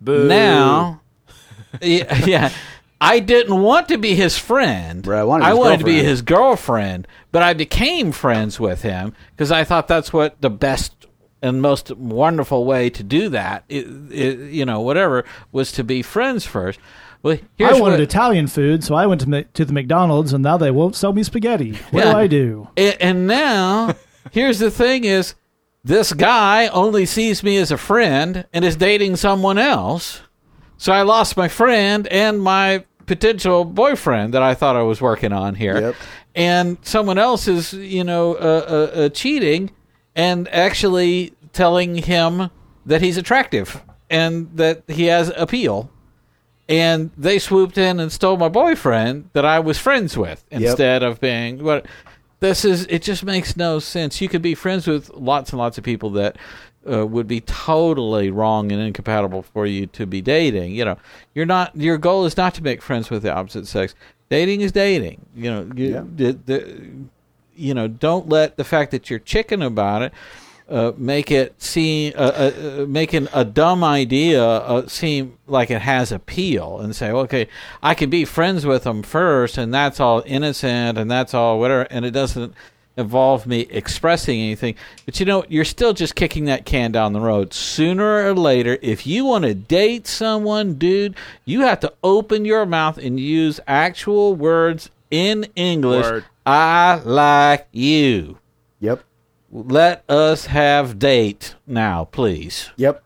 Boo. Now, yeah, yeah, I didn't want to be his friend. Right, I wanted his to be his girlfriend, but I became friends with him because I thought that's what the best and most wonderful way to do that, i i you know, whatever, was to be friends first. Well, here's I wanted what, Italian food, so I went to, to the McDonald's, and now they won't sell me spaghetti. What Yeah. do I do? A- And now, here's the thing: is this guy only sees me as a friend and is dating someone else. So I lost my friend and my potential boyfriend that I thought I was working on here. Yep. And someone else is, you know, uh, uh, uh, cheating and actually telling him that he's attractive and that he has appeal. And they swooped in and stole my boyfriend that I was friends with instead of being what this is it just makes no sense. You could be friends with lots and lots of people that uh, would be totally wrong and incompatible for you to be dating. You know, you're not. Your goal is not to make friends with the opposite sex. Dating is dating. You know, you, Yeah. the, the, you know, don't let the fact that you're chicken about it uh, make it seem uh, uh, uh, making a dumb idea uh, seem like it has appeal and say, okay, I can be friends with them first, and that's all innocent, and that's all whatever, and it doesn't involve me expressing anything. But you know, you're still just kicking that can down the road. Sooner or later, if you want to date someone, dude, you have to open your mouth and use actual words in English. Word. I like you. Yep. Let us have date now, please. Yep.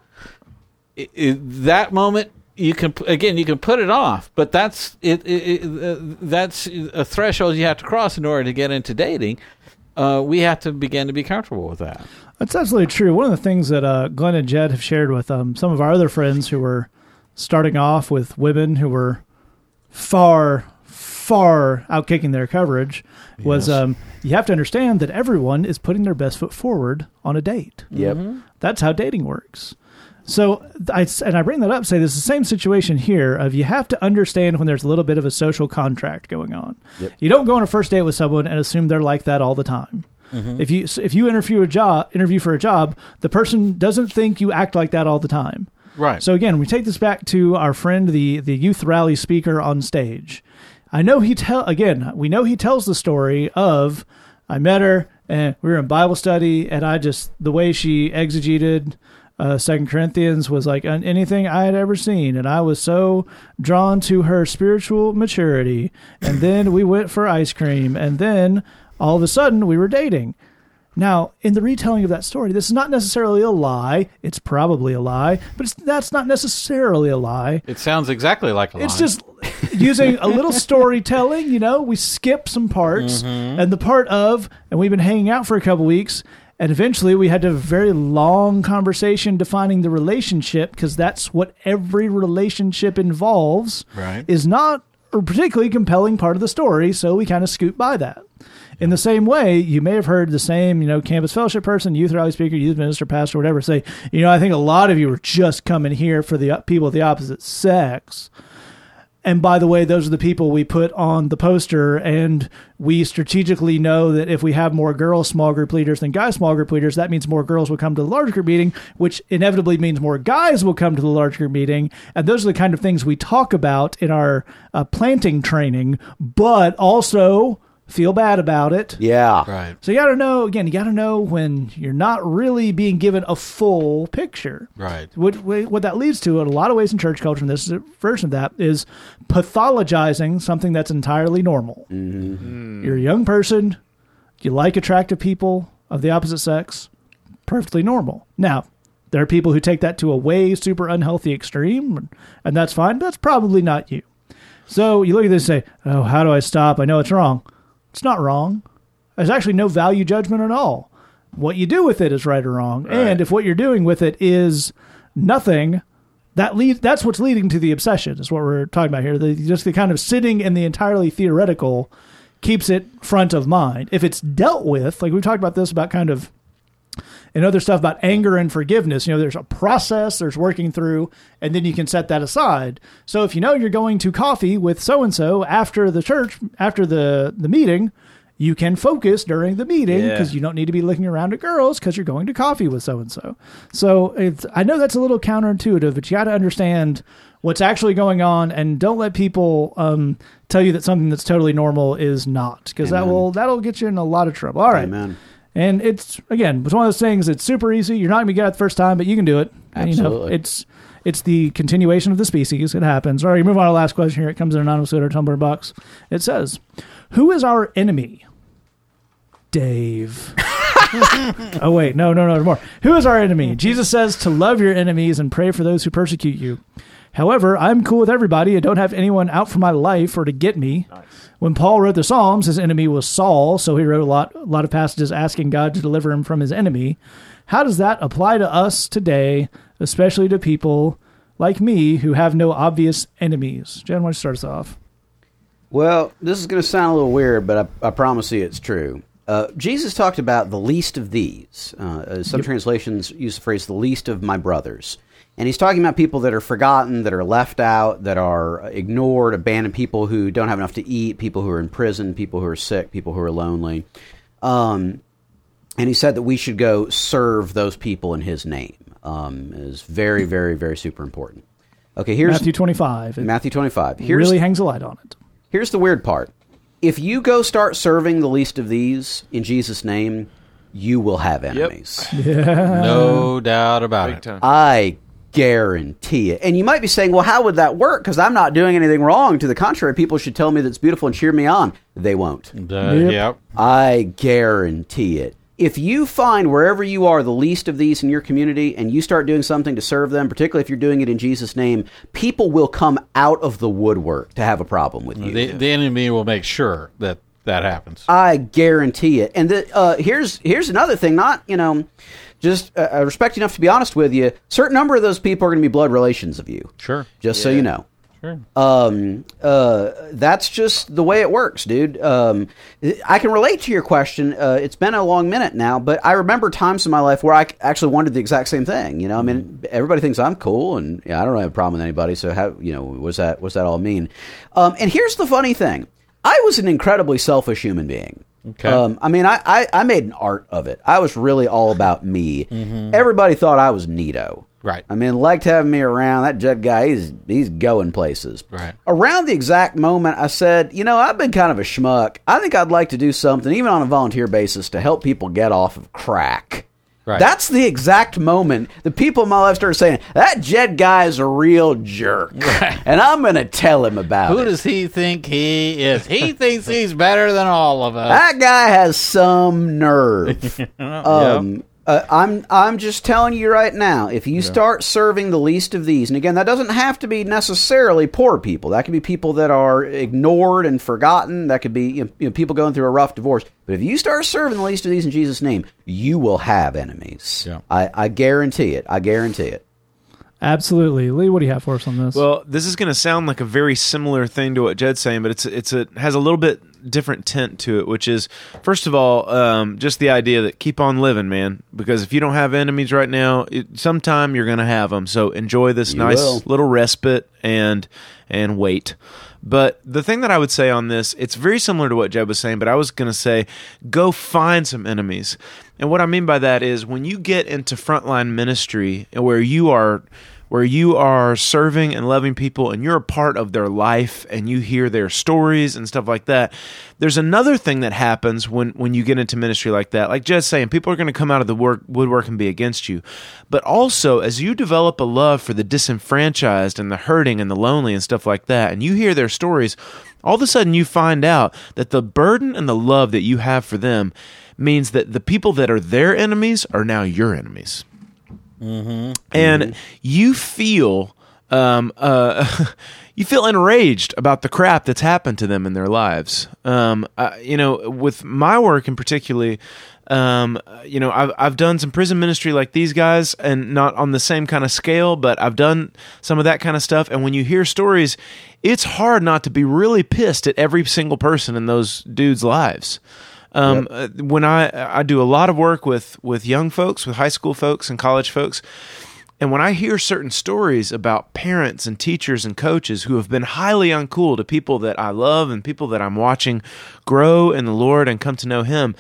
I- I- that moment you can again you can put it off, but that's it. it, it uh, that's a threshold you have to cross in order to get into dating. Uh, we have to begin to be comfortable with that. That's absolutely true. One of the things that uh, Glenn and Jed have shared with um, some of our other friends who were starting off with women who were far, far outkicking their coverage was um, you have to understand that everyone is putting their best foot forward on a date. Yep. That's how dating works. So I and I bring that up. Say this is the same situation here. Of you have to understand when there's a little bit of a social contract going on. Yep. You don't go on a first date with someone and assume they're like that all the time. If you if you interview a job interview for a job, the person doesn't think you act like that all the time. Right. So again, we take this back to our friend, the the youth rally speaker on stage. I know he tell again. We know he tells the story of I met her and we were in Bible study, and I just the way she exegeted Uh, Second Corinthians was like anything I had ever seen, and I was so drawn to her spiritual maturity. And then we went for ice cream, and then all of a sudden we were dating. Now, in the retelling of that story, this is not necessarily a lie. It's probably a lie, but it's, that's not necessarily a lie. It sounds exactly like a lie. It's just using a little storytelling. You know, we skip some parts, mm-hmm. and the part of, and we've been hanging out for a couple weeks, and eventually we had to have a very long conversation defining the relationship because that's what every relationship involves. Right. Is not a particularly compelling part of the story, so we kind of scoot by that. In the same way, you may have heard the same, you know, campus fellowship person, youth rally speaker, youth minister, pastor, whatever, say, you know, I think a lot of you are just coming here for the uh, people of the opposite sex. And by the way, those are the people we put on the poster. And we strategically know that if we have more girls small group leaders than guys small group leaders, that means more girls will come to the large group meeting, which inevitably means more guys will come to the large group meeting. And those are the kind of things we talk about in our uh, planting training, but also feel bad about it. Yeah. right. So you got to know again. You got to know when you're not really being given a full picture. Right. What what that leads to in a lot of ways in church culture, and this is a version of that, is pathologizing something that's entirely normal. Mm-hmm. You're a young person. You like attractive people of the opposite sex. Perfectly normal. Now, there are people who take that to a way super unhealthy extreme, and that's fine. But that's probably not you. So you look at this and say, "Oh, how do I stop? I know it's wrong." It's not wrong. There's actually no value judgment at all. What you do with it is right or wrong. And if what you're doing with it is nothing, that lead that's what's leading to the obsession is what we're talking about here. The, just the kind of sitting in the entirely theoretical keeps it front of mind. If it's dealt with, like we talked about this about kind of and other stuff about anger and forgiveness. You know, there's a process, there's working through, and then you can set that aside. So if you know you're going to coffee with so and so after the church, after the the meeting, you can focus during the meeting Yeah. because you don't need to be looking around at girls because you're going to coffee with so and so. So it's I know that's a little counterintuitive, but you got to understand what's actually going on and don't let people um, tell you that something that's totally normal is not because that will that'll get you in a lot of trouble. All right. Amen. And it's again, it's one of those things. It's super easy. You're not gonna be good at the first time, but you can do it. And, you know, Absolutely. it's it's the continuation of the species. It happens. All right, move on to the last question here. It comes in anonymous at our Tumblr box. It says, "Who is our enemy?" Dave. oh wait, no, no, no, no, more. Who is our enemy? Jesus says to love your enemies and pray for those who persecute you. However, I'm cool with everybody. I don't have anyone out for my life or to get me. When Paul wrote the Psalms, his enemy was Saul, so he wrote a lot, a lot of passages asking God to deliver him from his enemy. How does that apply to us today, especially to people like me who have no obvious enemies? Jed, why don't you start us off? Well, this is going to sound a little weird, but I, I promise you it's true. Uh, Jesus talked about the least of these. Uh, uh, some translations use the phrase "the least of my brothers," and he's talking about people that are forgotten, that are left out, that are ignored, abandoned, people who don't have enough to eat, people who are in prison, people who are sick, people who are lonely. Um, and he said that we should go serve those people in his name. Um, is very, very, very super important. Okay, here's Matthew 25. It Matthew twenty-five. Here's really hangs a light on it. Here's the weird part. If you go start serving the least of these in Jesus' name, you will have enemies. No doubt about Big it. time. I guarantee it. And you might be saying, well, how would that work? Because I'm not doing anything wrong. To the contrary, people should tell me that's beautiful and cheer me on. They won't. Uh, Yep. Yep. I guarantee it. If you find wherever you are the least of these in your community and you start doing something to serve them, particularly if you're doing it in Jesus' name, people will come out of the woodwork to have a problem with you. The, the enemy will make sure that that happens. I guarantee it. And the, uh, here's here's another thing. Not you know, just uh, uh, respect enough to be honest with you. Certain number of those people are going to be blood relations of you. Sure. Just so you know. Sure. Um, uh, that's just the way it works, dude. Um, I can relate to your question. Uh, it's been a long minute now, but I remember times in my life where I actually wondered the exact same thing. You know, I mean, everybody thinks I'm cool, and yeah, I don't have a problem with anybody. So how, you know, what's that? What's that all mean? Um, and here's the funny thing: I was an incredibly selfish human being. Okay. Um, I mean, I, I, I made an art of it. I was really all about me. Everybody thought I was neato. Right. I mean, liked having me around. That Jed guy, he's he's going places. Right. Around the exact moment, I said, you know, I've been kind of a schmuck. I think I'd like to do something, even on a volunteer basis, to help people get off of crack. Right. That's the exact moment the people in my life started saying, that Jed guy is a real jerk. And I'm going to tell him about Who it. Who does he think he is? He thinks he's better than all of us. that guy has some nerve. um, uh, I'm I'm just telling you right now. If you start serving the least of these, and again, that doesn't have to be necessarily poor people. That could be people that are ignored and forgotten. That could be you know, you know, people going through a rough divorce. But if you start serving the least of these in Jesus' name, you will have enemies. Yeah. I, I guarantee it. I guarantee it. Absolutely, Lee. What do you have for us on this? Well, this is going to sound like a very similar thing to what Jed's saying, but it's it's a has a little bit different tint to it, which is first of all, um, just the idea that keep on living, man. Because if you don't have enemies right now, it, sometime you're going to have them. So enjoy this You nice will. little respite and and wait. But the thing that I would say on this, it's very similar to what Jed was saying, but I was going to say go find some enemies. And what I mean by that is when you get into frontline ministry where you are where you are serving and loving people and you're a part of their life and you hear their stories and stuff like that. There's another thing that happens when, when you get into ministry like that. Like Jed's saying, people are going to come out of the work, woodwork and be against you. But also, as you develop a love for the disenfranchised and the hurting and the lonely and stuff like that, and you hear their stories, all of a sudden you find out that the burden and the love that you have for them means that the people that are their enemies are now your enemies and you feel um, uh, you feel enraged about the crap that's happened to them in their lives. Um, you know, with my work in particularly, um, you know, I've I've done some prison ministry like these guys, and not on the same kind of scale, but I've done some of that kind of stuff. And when you hear stories, it's hard not to be really pissed at every single person in those dudes' lives. Um, uh, When I I do a lot of work with with young folks, with high school folks and college folks, and when I hear certain stories about parents and teachers and coaches who have been highly uncool to people that I love and people that I'm watching grow in the Lord and come to know Him,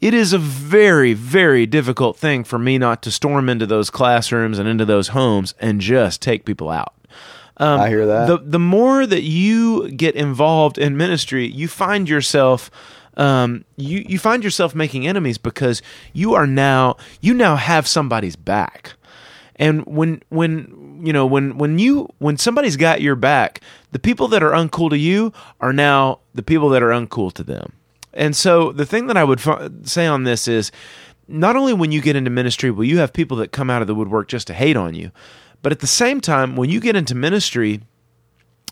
it is a very, very difficult thing for me not to storm into those classrooms and into those homes and just take people out. Um, I hear that. The the more that you get involved in ministry, you find yourself um, you you find yourself making enemies because you are now you now have somebody's back. And when when you know when when you when somebody's got your back, the people that are uncool to you are now the people that are uncool to them. And so the thing that I would f- say on this is not only when you get into ministry will you have people that come out of the woodwork just to hate on you, but at the same time when you get into ministry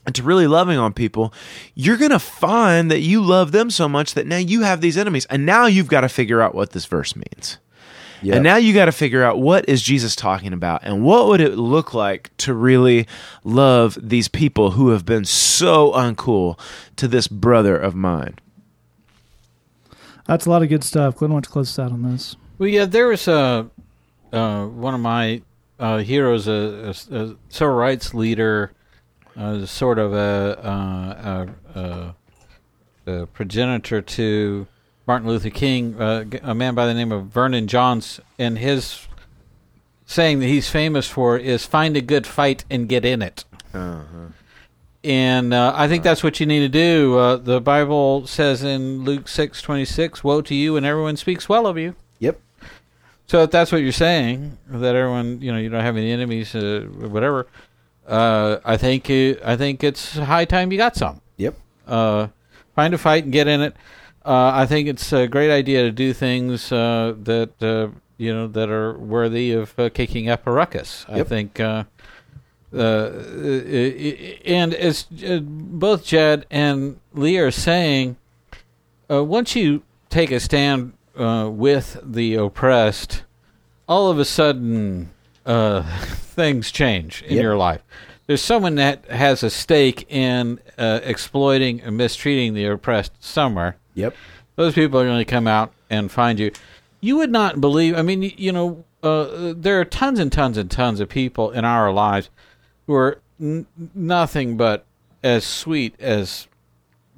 and to really loving on people, you're going to find that you love them so much that now you have these enemies. And now you've got to figure out what this verse means. Yep. And now you got to figure out what is Jesus talking about and what would it look like to really love these people who have been so uncool to this brother of mine. That's a lot of good stuff. Glenn, why don't you close us out on this? Well, yeah, there was a uh, one of my uh, heroes, a, a, a civil rights leader, uh, sort of a, uh, a, a, progenitor to Martin Luther King, uh, a man by the name of Vernon Johns, and his saying that he's famous for is "Find a good fight and get in it." And uh, I think that's what you need to do. Uh, the Bible says in Luke six twenty six, "Woe to you, and everyone speaks well of you." Yep. So if that's what you're saying, that everyone, you know, you don't have any enemies, uh, whatever. Uh, I think uh, I think it's high time you got some. Yep. Uh, find a fight and get in it. Uh, I think it's a great idea to do things uh, that uh, you know that are worthy of uh, kicking up a ruckus. I think. Uh, uh, and as both Jed and Lee are saying, uh, once you take a stand uh, with the oppressed, all of a sudden uh, things change in Yep. your life. There's someone that has a stake in uh, exploiting and mistreating the oppressed somewhere. Yep. Those people are going to come out and find you. You would not believe. I mean, you know, uh, there are tons and tons and tons of people in our lives who are n- nothing but as sweet as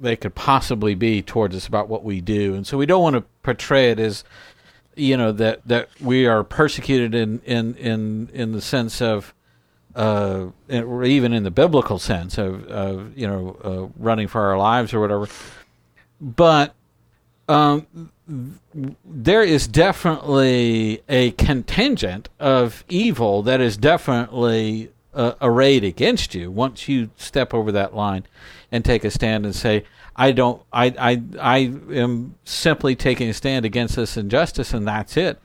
they could possibly be towards us about what we do, and so we don't want to portray it as, you know, that that we are persecuted in in in in the sense of. Uh, or even in the biblical sense of, of you know, uh, running for our lives or whatever, but um, there is definitely a contingent of evil that is definitely uh, arrayed against you once you step over that line and take a stand and say, I don't, I, I, I am simply taking a stand against this injustice, and that's it.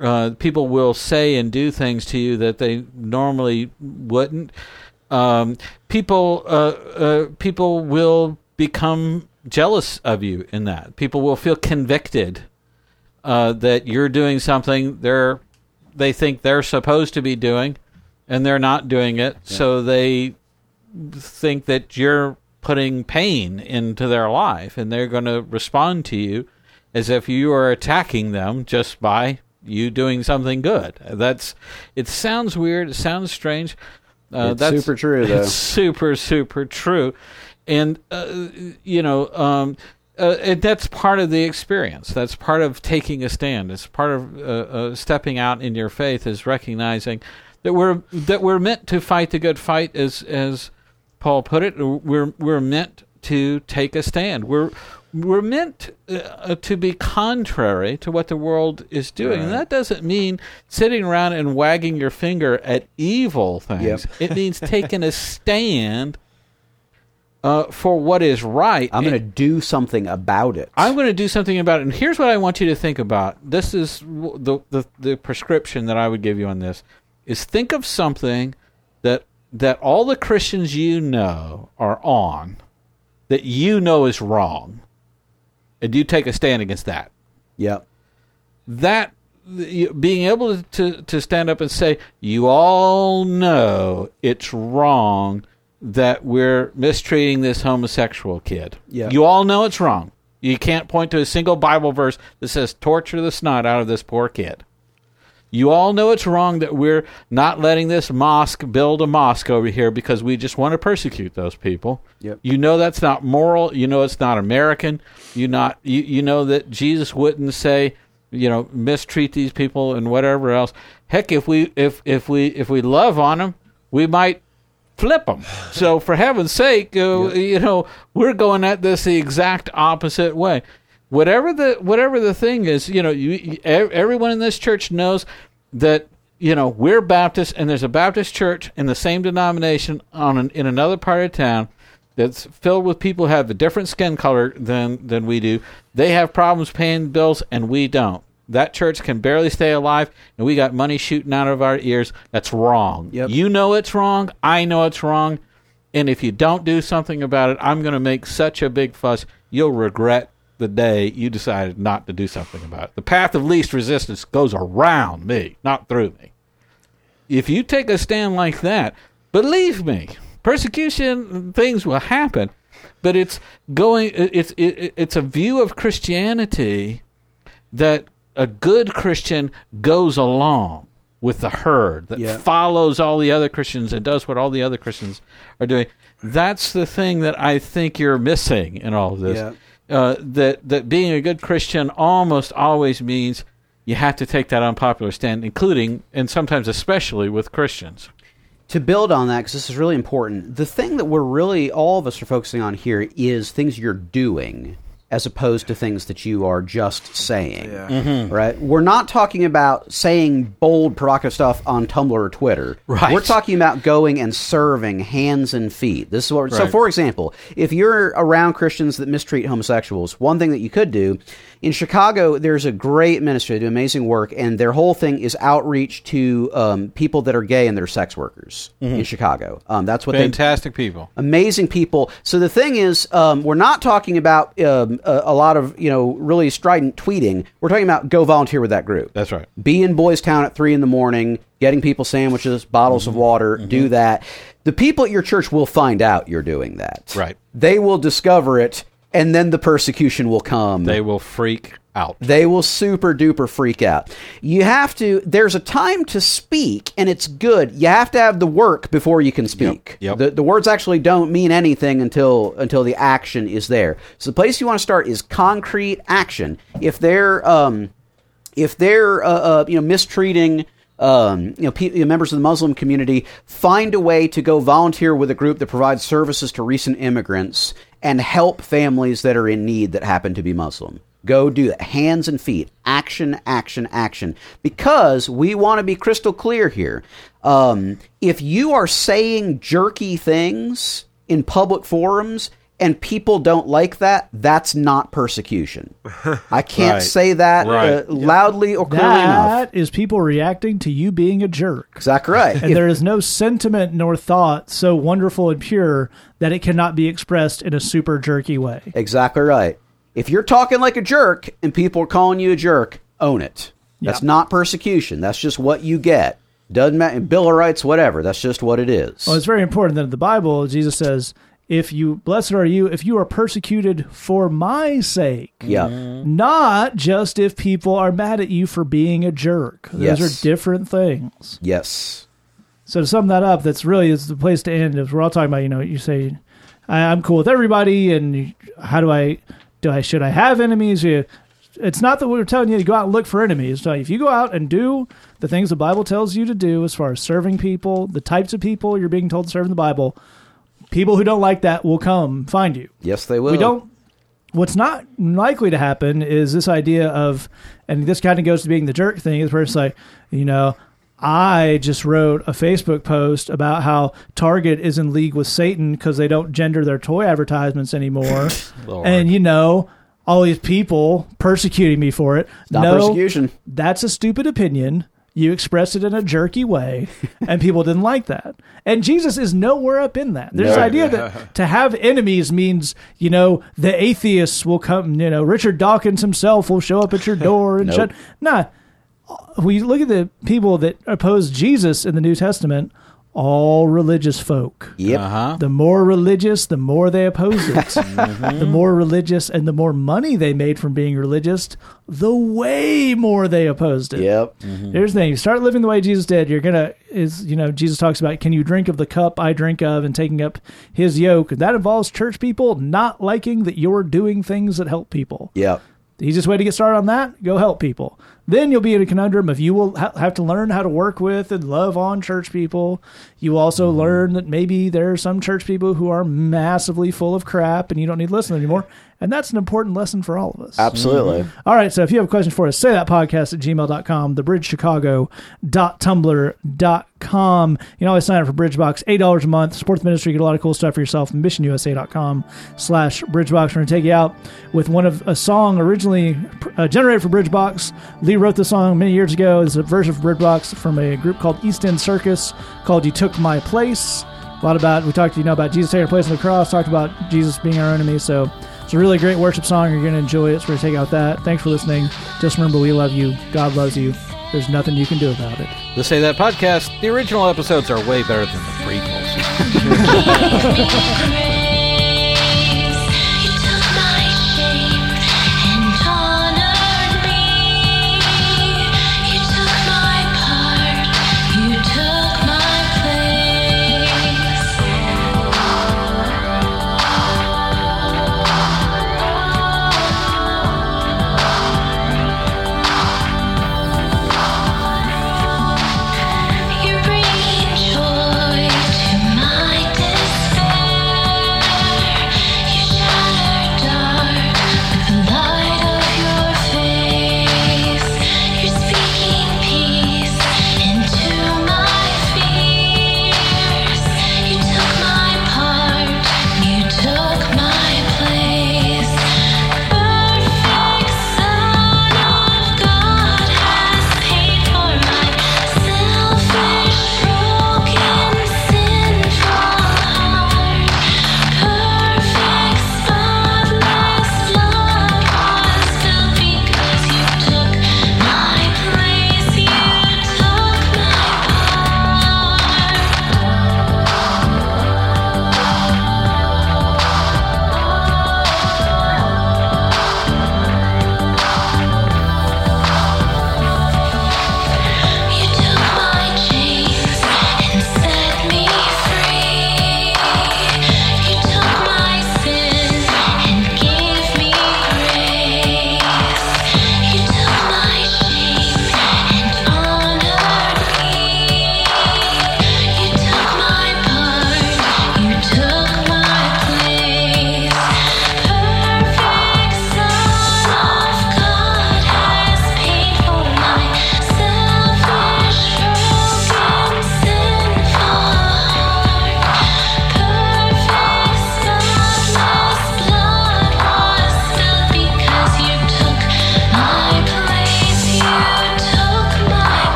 Uh, people will say and do things to you that they normally wouldn't. Um, people, uh, uh, people will become jealous of you in that. People will feel convicted uh, that you're doing something they're they think they're supposed to be doing, and they're not doing it. So they think that you're putting pain into their life, and they're going to respond to you as if you are attacking them just by you doing something good. That's it. Sounds weird. It sounds strange. Uh, It's that's super true, though. It's super super true, and uh, you know. Um, uh, and that's part of the experience. That's part of taking a stand. It's part of uh, uh, stepping out in your faith. Is recognizing that we're that we're meant to fight the good fight, as as Paul put it. We're we're meant to take a stand. We're we're meant uh, to be contrary to what the world is doing. And that doesn't mean sitting around and wagging your finger at evil things. Yep. It means taking a stand uh, for what is right. I'm going to do something about it. I'm going to do something about it. And here's what I want you to think about. This is w- the, the the prescription that I would give you on this is think of something that all the Christians you know are on that you know is wrong. And you take a stand against that Yep. that being able to to stand up and say you all know it's wrong that we're mistreating this homosexual kid. Yeah. You all know it's wrong. You can't point to a single Bible verse that says torture the snot out of this poor kid. You all know it's wrong that we're not letting this mosque build a mosque over here because we just want to persecute those people. Yep. You know that's not moral. You know it's not American. You not you, you know that Jesus wouldn't say, you know, mistreat these people and whatever else. Heck, if we if if we if we love on them, we might flip them. So for heaven's sake, uh, you know, we're going at this the exact opposite way. Whatever the whatever the thing is, you know, you, everyone in this church knows that you know we're Baptist, and there's a Baptist church in the same denomination on an, in another part of town that's filled with people who have a different skin color than than we do. They have problems paying bills, and we don't. That church can barely stay alive, and we got money shooting out of our ears. That's wrong. Yep. You know it's wrong. I know it's wrong. And if you don't do something about it, I'm going to make such a big fuss. You'll regret the day you decided not to do something about it. The path of least resistance goes around me, not through me. If you take a stand like that, believe me, persecution things will happen, but it's going it's it, it's a view of Christianity that a good Christian goes along with the herd that Yeah. follows all the other Christians and does what all the other Christians are doing. That's the thing that I think you're missing in all of this. Yeah. Uh, that that being a good Christian almost always means you have to take that unpopular stand, including and sometimes especially with Christians. to build on that, because this is really important, the thing that we're really, all of us are focusing on here is things you're doing as opposed to things that you are just saying. Mm-hmm. Right? We're not talking about saying bold, provocative stuff on Tumblr or Twitter. Right. We're talking about going and serving hands and feet. This is what. So, Right. for example, if you're around Christians that mistreat homosexuals, one thing that you could do in Chicago, there's a great ministry, they do amazing work, and their whole thing is outreach to um, people that are gay and they're sex workers in Chicago. Um, that's what they Fantastic people. amazing people. So the thing is, um, we're not talking about um, a, a lot of you know really strident tweeting. We're talking about go volunteer with that group. That's right. Be in Boys Town at three in the morning, getting people sandwiches, bottles of Mm-hmm. water. Do that. The people at your church will find out you're doing that. Right. They will discover it, and then the persecution will come They will freak out. they will super duper freak out. You have to, there's a time to speak, and it's good. You have to have the work before you can speak. Yep. The, the words actually don't mean anything until until the action is there. So the place you want to start is concrete action. If they're um, if they're uh, uh, you know mistreating um, you know, pe- you know, members of the Muslim community, find a way to go volunteer with a group that provides services to recent immigrants and help families that are in need that happen to be Muslim. Go do that. Hands and feet. Action, action, action. Because we want to be crystal clear here. Um, if you are saying jerky things in public forums and people don't like that, that's not persecution. I can't Right. say that Right. uh, loudly or clearly enough. That is people reacting to you being a jerk. Exactly right. And If- there is no sentiment nor thought so wonderful and pure that it cannot be expressed in a super jerky way. Exactly right. If you're talking like a jerk and people are calling you a jerk, own it. That's Yeah. not persecution. That's just what you get. Doesn't matter. Bill of Rights, whatever. That's just what it is. Well, it's very important that in the Bible, Jesus says, if you, blessed are you, if you are persecuted for my sake. yeah. Not just if people are mad at you for being a jerk. Those Yes. are different things. Yes. So to sum that up, that's really is the place to end. Is we're all talking about, you know, you say, I, "I'm cool with everybody," and how do I, do I should I have enemies? You, it's not that we're telling you to go out and look for enemies. So if you go out and do the things the Bible tells you to do, as far as serving people, the types of people you're being told to serve in the Bible, people who don't like that will come find you. Yes, they will. We don't. What's not likely to happen is this idea of, and this kind of goes to being the jerk thing. Is where it's like, you know, I just wrote a Facebook post about how Target is in league with Satan because they don't gender their toy advertisements anymore, and you know, all these people persecuting me for it. No, persecution. that's a stupid opinion. You expressed it in a jerky way, and people didn't like that. And Jesus is nowhere up in that. There's this No. idea that to have enemies means, you know, the atheists will come, you know, Richard Dawkins himself will show up at your door and Nope. shut. Nah, we look at the people that oppose Jesus in the New Testament, all religious folk. Yep. Uh-huh. The more religious, the more they oppose it. The more religious and the more money they made from being religious, the way more they opposed it. Yep. Here's the thing: you start living the way Jesus did. You're gonna is you know Jesus talks about can you drink of the cup I drink of and taking up His yoke. That involves church people not liking that you're doing things that help people. Yep. The easiest way to get started on that, go help people. Then you'll be in a conundrum of you will ha- have to learn how to work with and love on church people. You also learn that maybe there are some church people who are massively full of crap and you don't need to listen anymore. And that's an important lesson for all of us. Absolutely. All right, so if you have a question for us, say that podcast at gmail.com, thebridgechicago.tumblr.com. You can always sign up for Bridgebox, $8 a month. Support the ministry, get a lot of cool stuff for yourself. MissionUSA.com slash Bridgebox. We're going to take you out with one of a song originally uh, generated for Bridgebox. Lee wrote the song many years ago. It's a version for Bridgebox from a group called East End Circus called You Took My Place. A lot about, we talked, you know, about Jesus taking our place on the cross, talked about Jesus being our enemy. So it's a really great worship song. You're going to enjoy it. So we're going to take out that. Thanks for listening. Just remember, we love you. God loves you. There's nothing you can do about it. The Say That podcast, the original episodes are way better than the prequels. Make